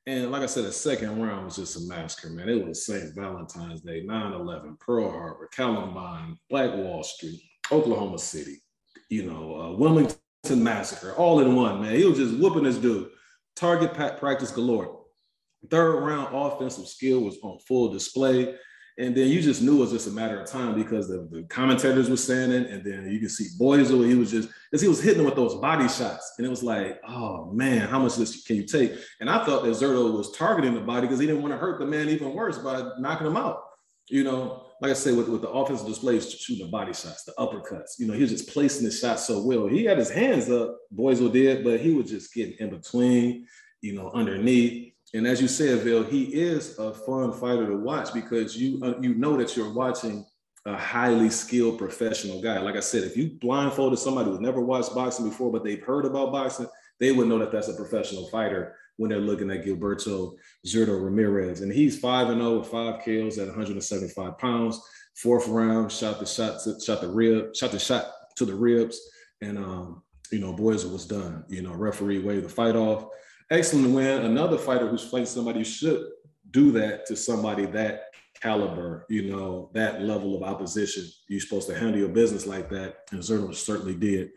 And like I said, the second round was just a massacre, man. It was St. Valentine's Day, 9-11, Pearl Harbor, Columbine, Black Wall Street, Oklahoma City, you know, uh, Wilmington massacre, all in one, man. He was just whooping this dude. Target practice galore. Third round offensive skill was on full display. And then you just knew it was just a matter of time because the, the commentators were saying it. And then you can see Boisel, he was just, because he was hitting with those body shots. And it was like, oh man, how much this can you take? And I thought that Zurdo was targeting the body because he didn't want to hurt the man even worse by knocking him out. You know, like I said, with, with the offensive displays, shooting the body shots, the uppercuts, you know, he was just placing the shot so well. He had his hands up, Boisel did, but he was just getting in between, you know, underneath. And as you said, Bill, he is a fun fighter to watch because you uh, you know that you're watching a highly skilled professional guy. Like I said, if you blindfolded somebody who's never watched boxing before, but they've heard about boxing, they would know that that's a professional fighter when they're looking at Gilberto Zurdo Ramirez. And he's 5 and 0 with five kills at 175 pounds. Fourth round, shot the shot, to, shot the rib, shot the shot to the ribs. And, um, you know, Boisel was done. You know, referee waved the fight off. Excellent win. Another fighter who's fighting somebody should do that to somebody that caliber, you know, that level of opposition. You're supposed to handle your business like that. And Zurdo certainly did.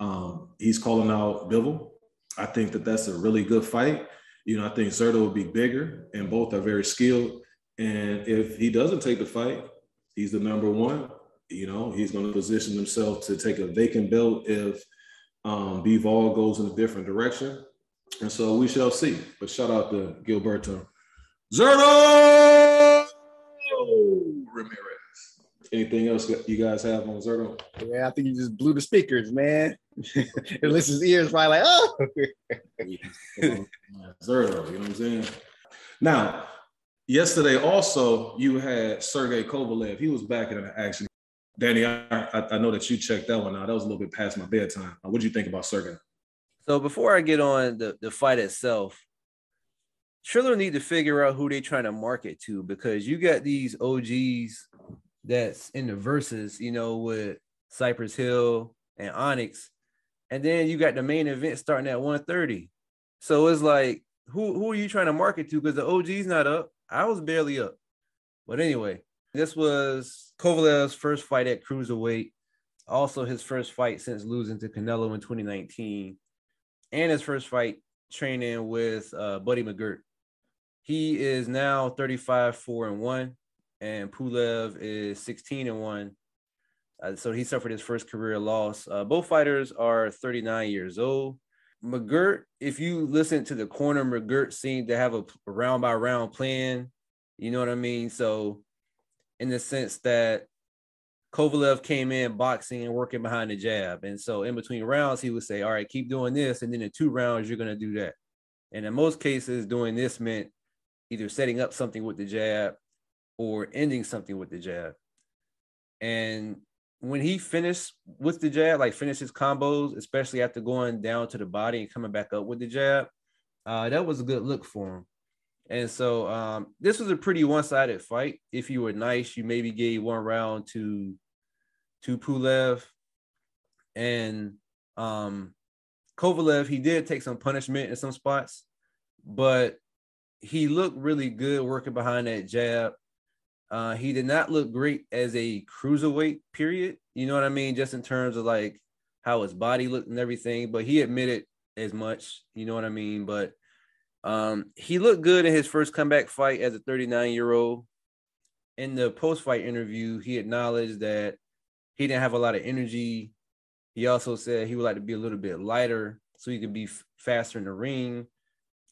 Um, he's calling out Bivol I think that that's a really good fight. You know, I think Zurdo will be bigger, and both are very skilled. And if he doesn't take the fight, he's the number one. You know, he's going to position himself to take a vacant belt if um, Bivol goes in a different direction. And so we shall see. But shout out to Gilberto. Zurdo Ramirez. Anything else you guys have on Zurdo? Yeah, I think you just blew the speakers, man. *laughs* it listens ears probably like, oh. *laughs* Zurdo, you know what I'm saying? Now, yesterday also you had Sergey Kovalev. He was back in an action. Danny, I, I, know that you checked that one out. That was a little bit past my bedtime. What did you think about Sergey? So before I get on the, the fight itself, Triller need to figure out who they're trying to market to because you got these OGs that's in the Verzuz, you know, with Cypress Hill and Onyx, and then you got the main event starting at 1:30. So it's like, who who are you trying to market to? Because the OG's not up. I was barely up. But anyway, this was Kovalev's first fight at cruiserweight. Also, his first fight since losing to Canelo in 2019, and his first fight training with uh, Buddy McGirt. He is now 35, 4 and 1, and Pulev is 16 and 1. Uh, so he suffered his first career loss. Uh, both fighters are 39 years old. McGirt, if you listen to the corner, McGirt seemed to have a round by round plan. You know what I mean? So, in the sense that Kovalev came in boxing and working behind the jab. And so, in between rounds, he would say, All right, keep doing this. And then in two rounds, you're going to do that. And in most cases, doing this meant either setting up something with the jab or ending something with the jab. And when he finished with the jab, like finished his combos, especially after going down to the body and coming back up with the jab, uh, that was a good look for him. And so um, this was a pretty one-sided fight. If you were nice, you maybe gave one round to to Pulev. And um, Kovalev, he did take some punishment in some spots, but he looked really good working behind that jab. Uh, he did not look great as a cruiserweight, period. You know what I mean? Just in terms of like how his body looked and everything, but he admitted as much, you know what I mean? But um, he looked good in his first comeback fight as a 39 year old. In the post fight interview, he acknowledged that he didn't have a lot of energy He also said he would like to be a little bit lighter so he could be f- faster in the ring,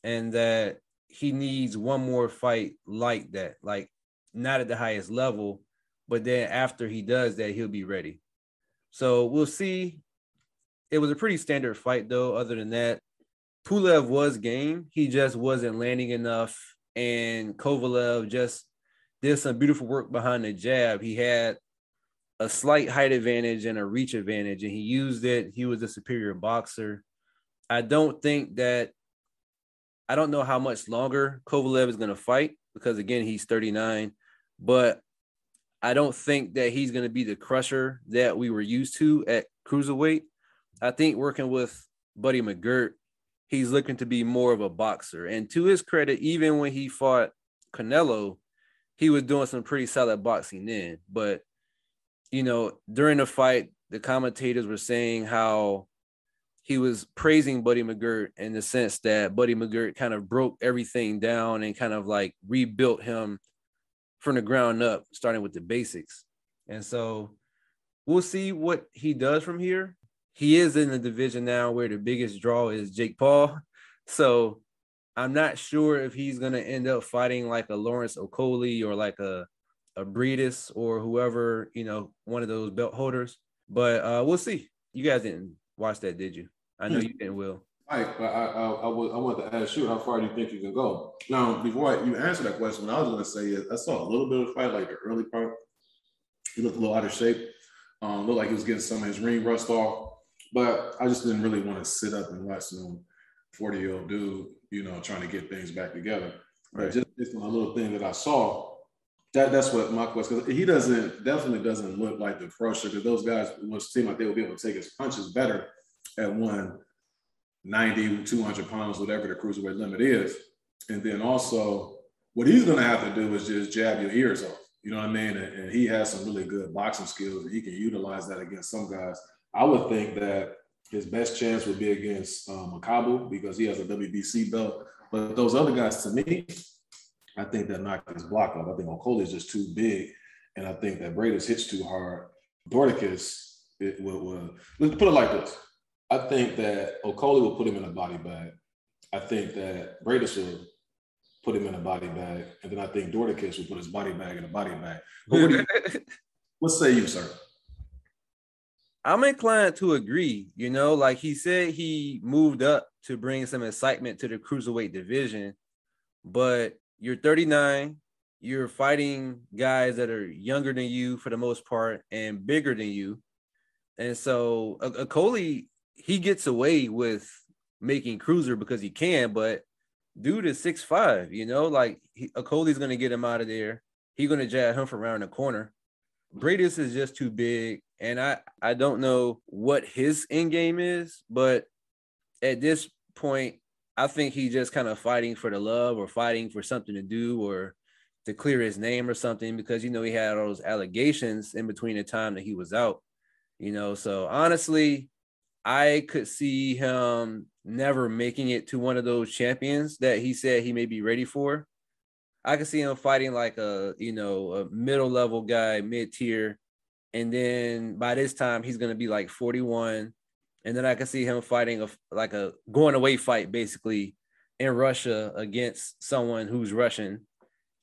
and that he needs one more fight like that, like not at the highest level, but then after he does that, he'll be ready. So we'll see. It was a pretty standard fight, though. Other than that, Pulev was game. He just wasn't landing enough, and Kovalev just did some beautiful work behind the jab. He had a slight height advantage and a reach advantage, and he used it. He was a superior boxer. I don't think that I don't know how much longer Kovalev is going to fight because again he's 39, but I don't think that he's going to be the crusher that we were used to at cruiserweight. I think working with Buddy McGirt, he's looking to be more of a boxer. And to his credit, even when he fought Canelo, he was doing some pretty solid boxing then. But you know, during the fight, the commentators were saying how he was praising Buddy McGirt in the sense that Buddy McGirt kind of broke everything down and kind of like rebuilt him from the ground up, starting with the basics. And so we'll see what he does from here. He is in the division now where the biggest draw is Jake Paul. *laughs* So I'm not sure if he's going to end up fighting like a Lawrence Okolie or like a a Briedis or whoever, you know, one of those belt holders. But uh, we'll see. You guys didn't watch that, did you? I know you didn't, Will. Right, but I, I, I, was, I wanted to ask you, how far do you think you can go? Now, before I, you answer that question, what I was going to say is I saw a little bit of fight, like the early part. He looked a little out of shape. Um, looked like he was getting some of his ring rust off, but I just didn't really want to sit up and watch some 40 year old dude, you know, trying to get things back together. Right. But just based on a little thing that I saw, that that's what my question. Because he doesn't definitely doesn't look like the crusher. Because those guys would seem like they would be able to take his punches better at 190, 200 pounds, whatever the cruiserweight limit is. And then also, what he's going to have to do is just jab your ears off. You know what I mean? And, and he has some really good boxing skills, and he can utilize that against some guys. I would think that his best chance would be against um, Makabu because he has a WBC belt. But those other guys, to me, I think that knocked his block off. I think Okolie is just too big, and I think that Briedis hits too hard. Dorticus, it will, will let's put it like this. I think that Okolie will put him in a body bag. I think that Briedis will put him in a body bag, and then I think Dorticus will put his body bag in a body bag. But what, you, *laughs* what say you, sir? I'm inclined to agree. You know, like he said, he moved up to bring some excitement to the cruiserweight division, but you're 39, you're fighting guys that are younger than you for the most part and bigger than you. And so Okolie, he gets away with making cruiser because he can, but dude is six five, you know, like he, Okolie's gonna get him out of there. He's gonna jab him from around the corner. Briedis is just too big, and I I don't know what his end game is, but at this point, I think he's just kind of fighting for the love or fighting for something to do or to clear his name or something because you know he had all those allegations in between the time that he was out. You know, so honestly, I could see him never making it to one of those champions that he said he may be ready for. I could see him fighting like a you know a middle level guy, mid tier, and then by this time he's gonna be like 41 and then I can see him fighting a like a going away fight basically in Russia against someone who's Russian,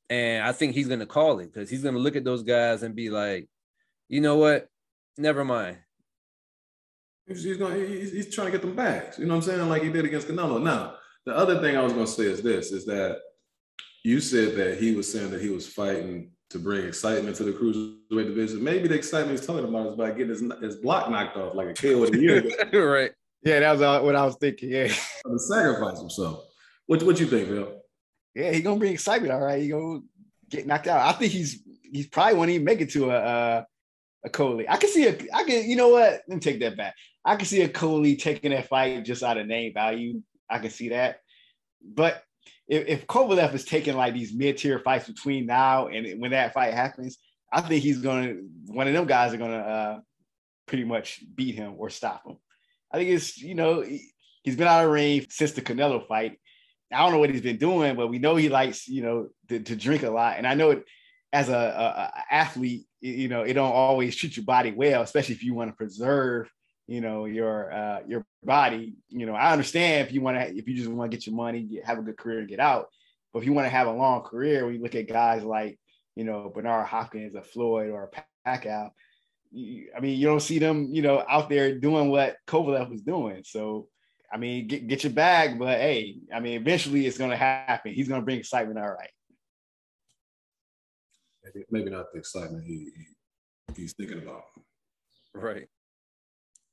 and I think he's gonna call it because he's gonna look at those guys and be like, you know what, never mind. He's, going he's, he's trying to get them back. You know what I'm saying? Like he did against Canelo. Now, the other thing I was gonna say is this: is that you said that he was saying that he was fighting to bring excitement to the cruiserweight division. Maybe the excitement he's talking about is by getting his, his block knocked off like a KO of the year. *laughs* right. Yeah, that was uh, what I was thinking. Yeah. *laughs* To sacrifice himself. What what you think, Bill? Yeah, he gonna bring excitement. All right, he gonna get knocked out. I think he's he's probably won't even make it to a a, a Coley. I can see a I can you know what? Let me take that back. I can see Okolie taking that fight just out of name value. I can see that, but if, if Kovalev is taking like these mid-tier fights between now and when that fight happens, I think he's gonna one of them guys are gonna uh, pretty much beat him or stop him. I think it's you know he, has been out of ring since the Canelo fight. I don't know what he's been doing, but we know he likes you know to, to drink a lot, and I know it as a, a, a, athlete, you know it don't always treat your body well, especially if you want to preserve you know, your uh, your body. You know, I understand if you want to, if you just want to get your money, get, have a good career, and get out. But if you want to have a long career, when you look at guys like, you know, Bernard Hopkins, a Floyd, or Pacquiao, I mean, you don't see them, you know, out there doing what Kovalev was doing. So, I mean, get, get your bag, but hey, I mean, eventually it's going to happen. He's going to bring excitement, all right. Maybe, not the excitement he, he he's thinking about. Right.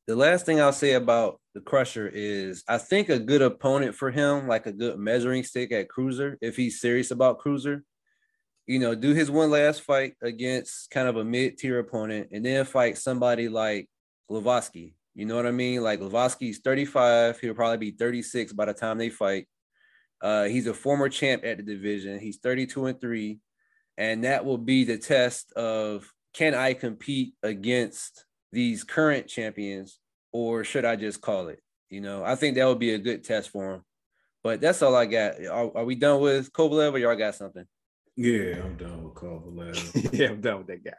The last thing I'll say about the Crusher is I think a good opponent for him, like a good measuring stick at cruiser, if he's serious about cruiser, you know, do his one last fight against kind of a mid-tier opponent and then fight somebody like Glowacki. You know what I mean? Like Glowacki's 35, he'll probably be 36 by the time they fight. Uh, he's a former champ at the division. He's 32 and 3. And that will be the test of can I compete against these current champions or should I just call it? You know, I think that would be a good test for him. But that's all I got. Are, are we done with Kovalev or y'all got something? Yeah, I'm done with Kovalev. *laughs* yeah, I'm done with that guy.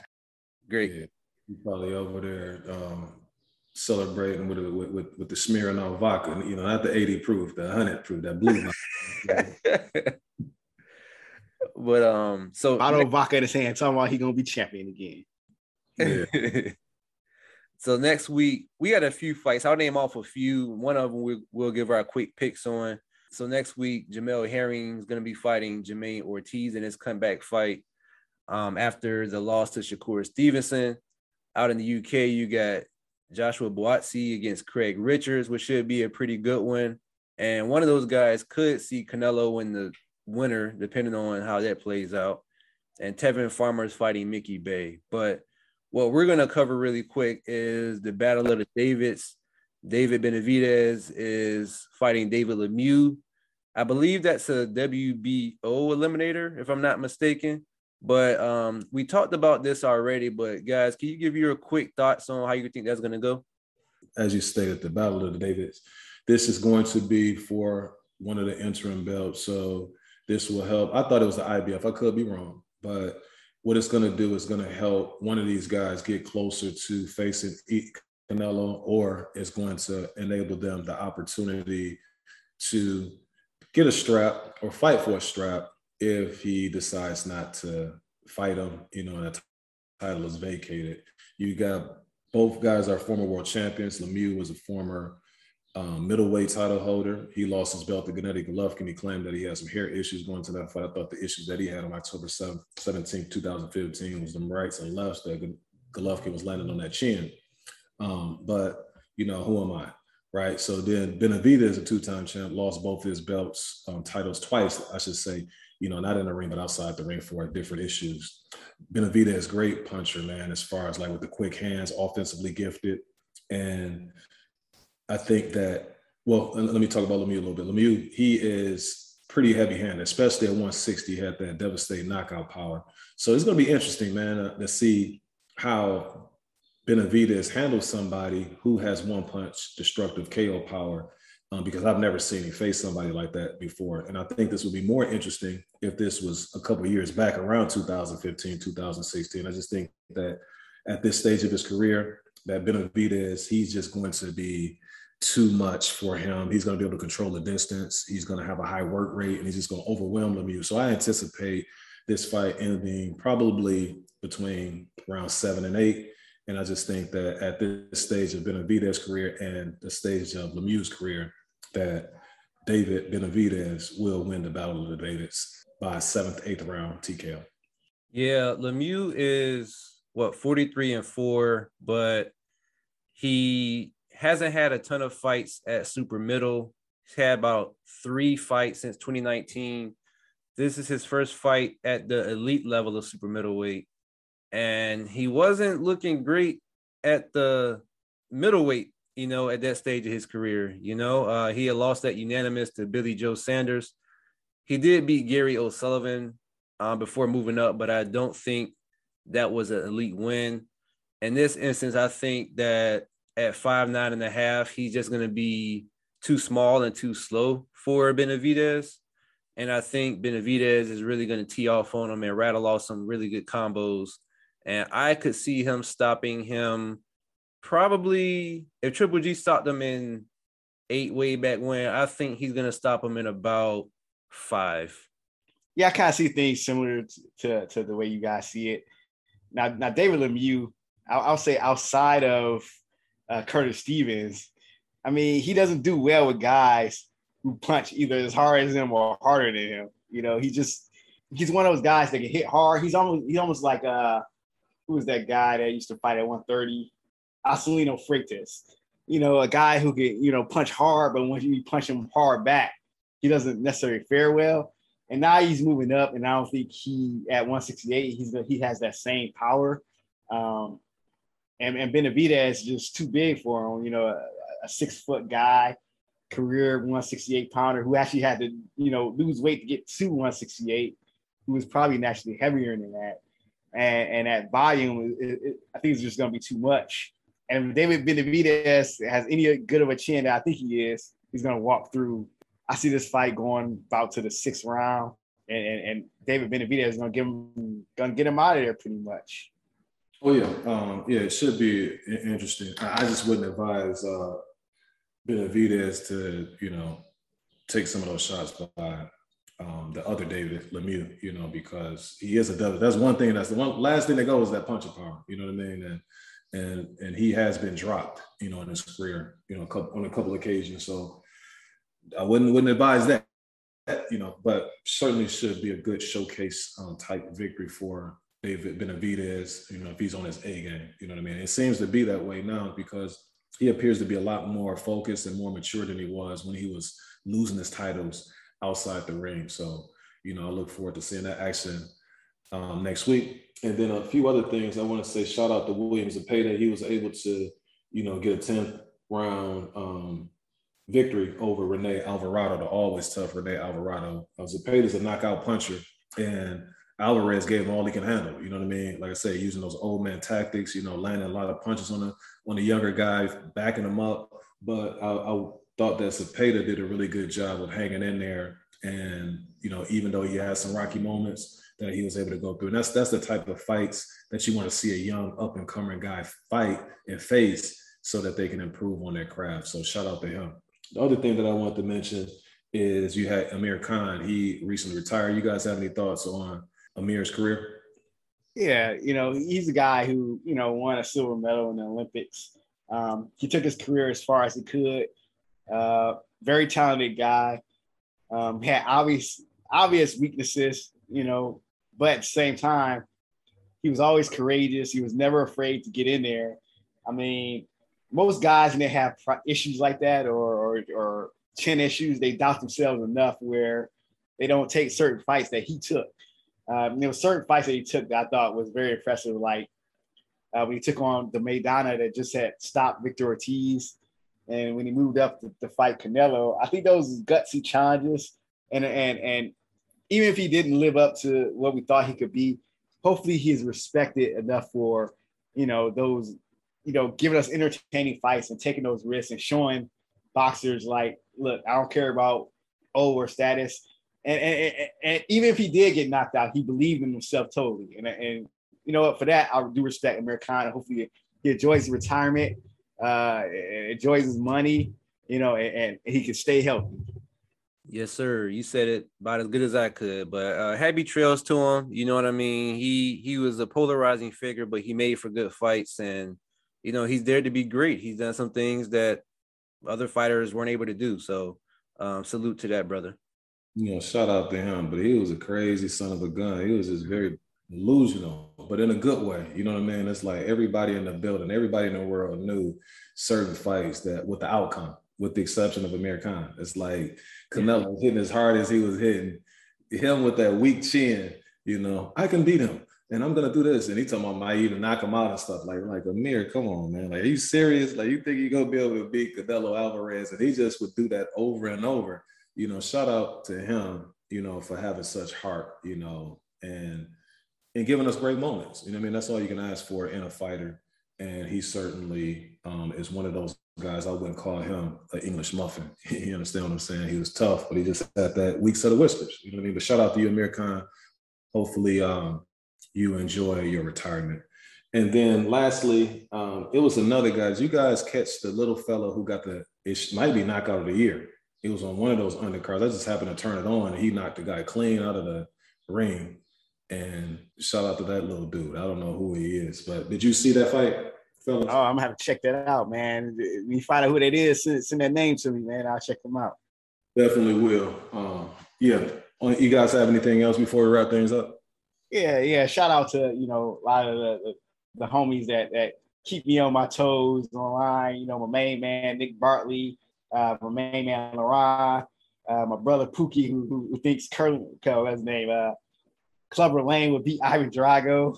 Great. Yeah, he's probably over there um, celebrating with, with, with with the Smirnoff vodka. You know, not the 80 proof, the 100 proof, that blue. *laughs* but um, so Otto Vodka in his hand, talking about he gonna be champion again. Yeah. *laughs* so next week we got a few fights. I'll name off a few. One of them we, will give our quick picks on. So next week, Jamel Herring is going to be fighting Jamaine Ortiz in his comeback fight. Um, after the loss to Shakur Stevenson, out in the UK, you got Joshua Buatsi against Craig Richards, which should be a pretty good one. And one of those guys could see Canelo in the winner, depending on how that plays out. And Tevin Farmer is fighting Mickey Bey. But what we're going to cover really quick is the Battle of the Davids. David Benavidez is fighting David Lemieux. I believe that's a WBO eliminator, if I'm not mistaken. But um, we talked about this already. But guys, can you give your quick thoughts on how you think that's going to go? As you stated, the Battle of the Davids. This is going to be for one of the interim belts. So this will help. I thought it was the IBF. I could be wrong, but what it's going to do is going to help one of these guys get closer to facing Canelo, or it's going to enable them the opportunity to get a strap or fight for a strap if he decides not to fight him, you know, and the title is vacated. You got both guys are former world champions. Lemieux was a former um, middleweight title holder. He lost his belt to Gennady Golovkin. He claimed that he had some hair issues going to that fight. I thought the issues that he had on October 7th, 17, 2015 was the rights and lefts that Golovkin was landing on that chin. Um, but, you know, who am I? Right. So then Benavidez, is a two-time champ, lost both his belts, um, titles twice, I should say, you know, not in the ring, but outside the ring for different issues. Benavidez, is great puncher, man, as far as like with the quick hands, offensively gifted. And I think that, well, let me talk about Lemieux a little bit. Lemieux, he is pretty heavy handed, especially at 160, he had that devastating knockout power. So it's going to be interesting, man, uh, to see how Benavidez handles somebody who has one punch destructive KO power. Um, because I've never seen him face somebody like that before. And I think this would be more interesting if this was a couple years back around 2015, 2016. I just think that at this stage of his career, that Benavidez, he's just going to be too much for him. He's going to be able to control the distance. He's going to have a high work rate, and he's just going to overwhelm Lemieux. So I anticipate this fight ending probably between round seven and eight. And I just think that at this stage of Benavidez's career and the stage of Lemieux's career, that David Benavidez will win the Battle of the Davids by seventh, eighth round TKO. Yeah, Lemieux is what 43 and four, but he hasn't had a ton of fights at super middle. He's had about three fights since 2019. This is his first fight at the elite level of super middleweight. And he wasn't looking great at the middleweight, you know, at that stage of his career. You know, uh, he had lost that unanimous to Billy Joe Saunders. He did beat Gary O'Sullivan uh, before moving up, but I don't think that was an elite win. In this instance, I think that at five nine and a half, he's just going to be too small and too slow for Benavidez. And I think Benavidez is really going to tee off on him and rattle off some really good combos. And I could see him stopping him probably if Triple G stopped him in eight way back when, I think he's gonna stop him in about five. Yeah, I kind of see things similar to, to the way you guys see it. Now, now David Lemieux, I'll, I'll say outside of uh, Curtis Stevens, I mean, he doesn't do well with guys who punch either as hard as him or harder than him. You know, he just he's one of those guys that can hit hard. He's almost he's almost like uh who was that guy that used to fight at 130? Acelino Freitas. You know, a guy who can, you know, punch hard, but when you punch him hard back, he doesn't necessarily fare well. And now he's moving up, and I don't think he at 168 he's he has that same power. Um, and, and Benavidez is just too big for him. You know, a, a six foot guy, career 168 pounder who actually had to you know lose weight to get to 168, who was probably naturally heavier than that. And, and that volume, it, it, I think it's just going to be too much. And if David Benavidez has any good of a chin that I think he is, he's going to walk through I see this fight going about to the sixth round, and, and, and David Benavidez is gonna give him gonna get him out of there pretty much. Oh yeah, um, yeah, it should be interesting. I, just wouldn't advise uh, Benavidez to you know take some of those shots by um, the other David Lemieux, you know, because he is a devil. That's one thing. That's the one last thing that goes is that punching power. You know what I mean? And and and he has been dropped, you know, in his career, you know, a couple, on a couple occasions. So I wouldn't wouldn't advise that, you know, but certainly should be a good showcase um, type victory for David Benavidez, you know, if he's on his A game, you know what I mean? It seems to be that way now because he appears to be a lot more focused and more mature than he was when he was losing his titles outside the ring. So, you know, I look forward to seeing that action um, next week. And then a few other things I want to say. Shout out to Williams Zepeda. He was able to, you know, get a 10th round um, victory over Rene Alvarado, the always tough Rene Alvarado. Uh, Zepeda's a knockout puncher, and Alvarez gave him all he can handle. You know what I mean? Like I say, using those old man tactics, you know, landing a lot of punches on the on the younger guy, backing him up. But I, I thought that Zepeda did a really good job of hanging in there. And you know, even though he had some rocky moments, that he was able to go through. And that's that's the type of fights that you want to see a young up and coming guy fight and face so that they can improve on their craft. So shout out to him. The other thing that I want to mention is you had Amir Khan. He recently retired. You guys have any thoughts on Amir's career? Yeah, you know, he's a guy who, you know, won a silver medal in the Olympics. Um, he took his career as far as he could. Uh, very talented guy. Um, had obvious obvious weaknesses, you know, but at the same time, he was always courageous. He was never afraid to get in there. I mean, most guys when they have issues like that or, or, or chin issues, they doubt themselves enough where they don't take certain fights that he took. Um, there were certain fights that he took that I thought was very impressive, like uh, when he took on the Maidana that just had stopped Victor Ortiz, and when he moved up to, to fight Canelo. I think those gutsy challenges, and and and even if he didn't live up to what we thought he could be, hopefully he's respected enough for you know those you know, giving us entertaining fights and taking those risks and showing boxers like, look, I don't care about O or status. And, and, and, even if he did get knocked out, he believed in himself totally. And, and you know what, for that, I do respect Amir Khan. Hopefully he enjoys his retirement, uh, enjoys his money, you know, and, and he can stay healthy. Yes, sir. You said it about as good as I could. But uh, happy trails to him. You know what I mean? He he was a polarizing figure, but he made for good fights. And you know, he's there to be great. He's done some things that other fighters weren't able to do. So um, salute to that brother. You know, shout out to him, but he was a crazy son of a gun. He was just very delusional, but in a good way. You know what I mean? It's like everybody in the building, everybody in the world knew certain fights that with the outcome, with the exception of Amir Khan. It's like Canelo hitting as hard as he was hitting. Him with that weak chin, you know, I can beat him and I'm gonna do this. And he talking about might even knock him out and stuff. Like, like Amir, come on, man. Like, are you serious? Like, you think you're gonna be able to beat Canelo Alvarez? And he just would do that over and over. You know, shout out to him, you know, for having such heart, you know, and and giving us great moments. You know, I mean, that's all you can ask for in a fighter. And he certainly um, is one of those guys. I wouldn't call him an English muffin. *laughs* you understand what I'm saying? He was tough, but he just had that weak set of whiskers. You know what I mean? But shout out to you, Amir Khan. Hopefully, um, you enjoy your retirement. And then lastly, um, it was another guy. Did you guys catch the little fellow who got the it might be knockout of the year. He was on one of those undercards. I just happened to turn it on and he knocked the guy clean out of the ring. And shout out to that little dude. I don't know who he is, but did you see that fight, fellas? Oh, I'm gonna have to check that out, man. When you find out who that is, send, send that name to me, man. I'll check them out. Definitely will. Um, yeah. You guys have anything else before we wrap things up? Yeah, yeah. Shout out to you know a lot of the, the, the homies that that keep me on my toes online. You know, my main man Nick Bartley, uh, my main man Laron, uh, my brother Pookie, who, who thinks Curly, that's his name. Uh, Clubber Lang would beat Ivan Drago.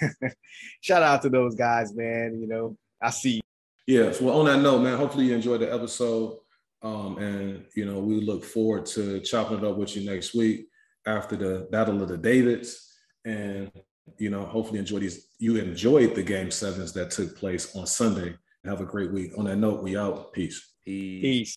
*laughs* Shout out to those guys, man. You know, I see. Yes. Well, on that note, man, hopefully you enjoyed the episode. Um, and you know, we look forward to chopping it up with you next week after the Battle of the Davids. And you know, hopefully enjoy these. You enjoyed the game sevens that took place on Sunday. Have a great week. On that note, we out. Peace. Peace. Peace.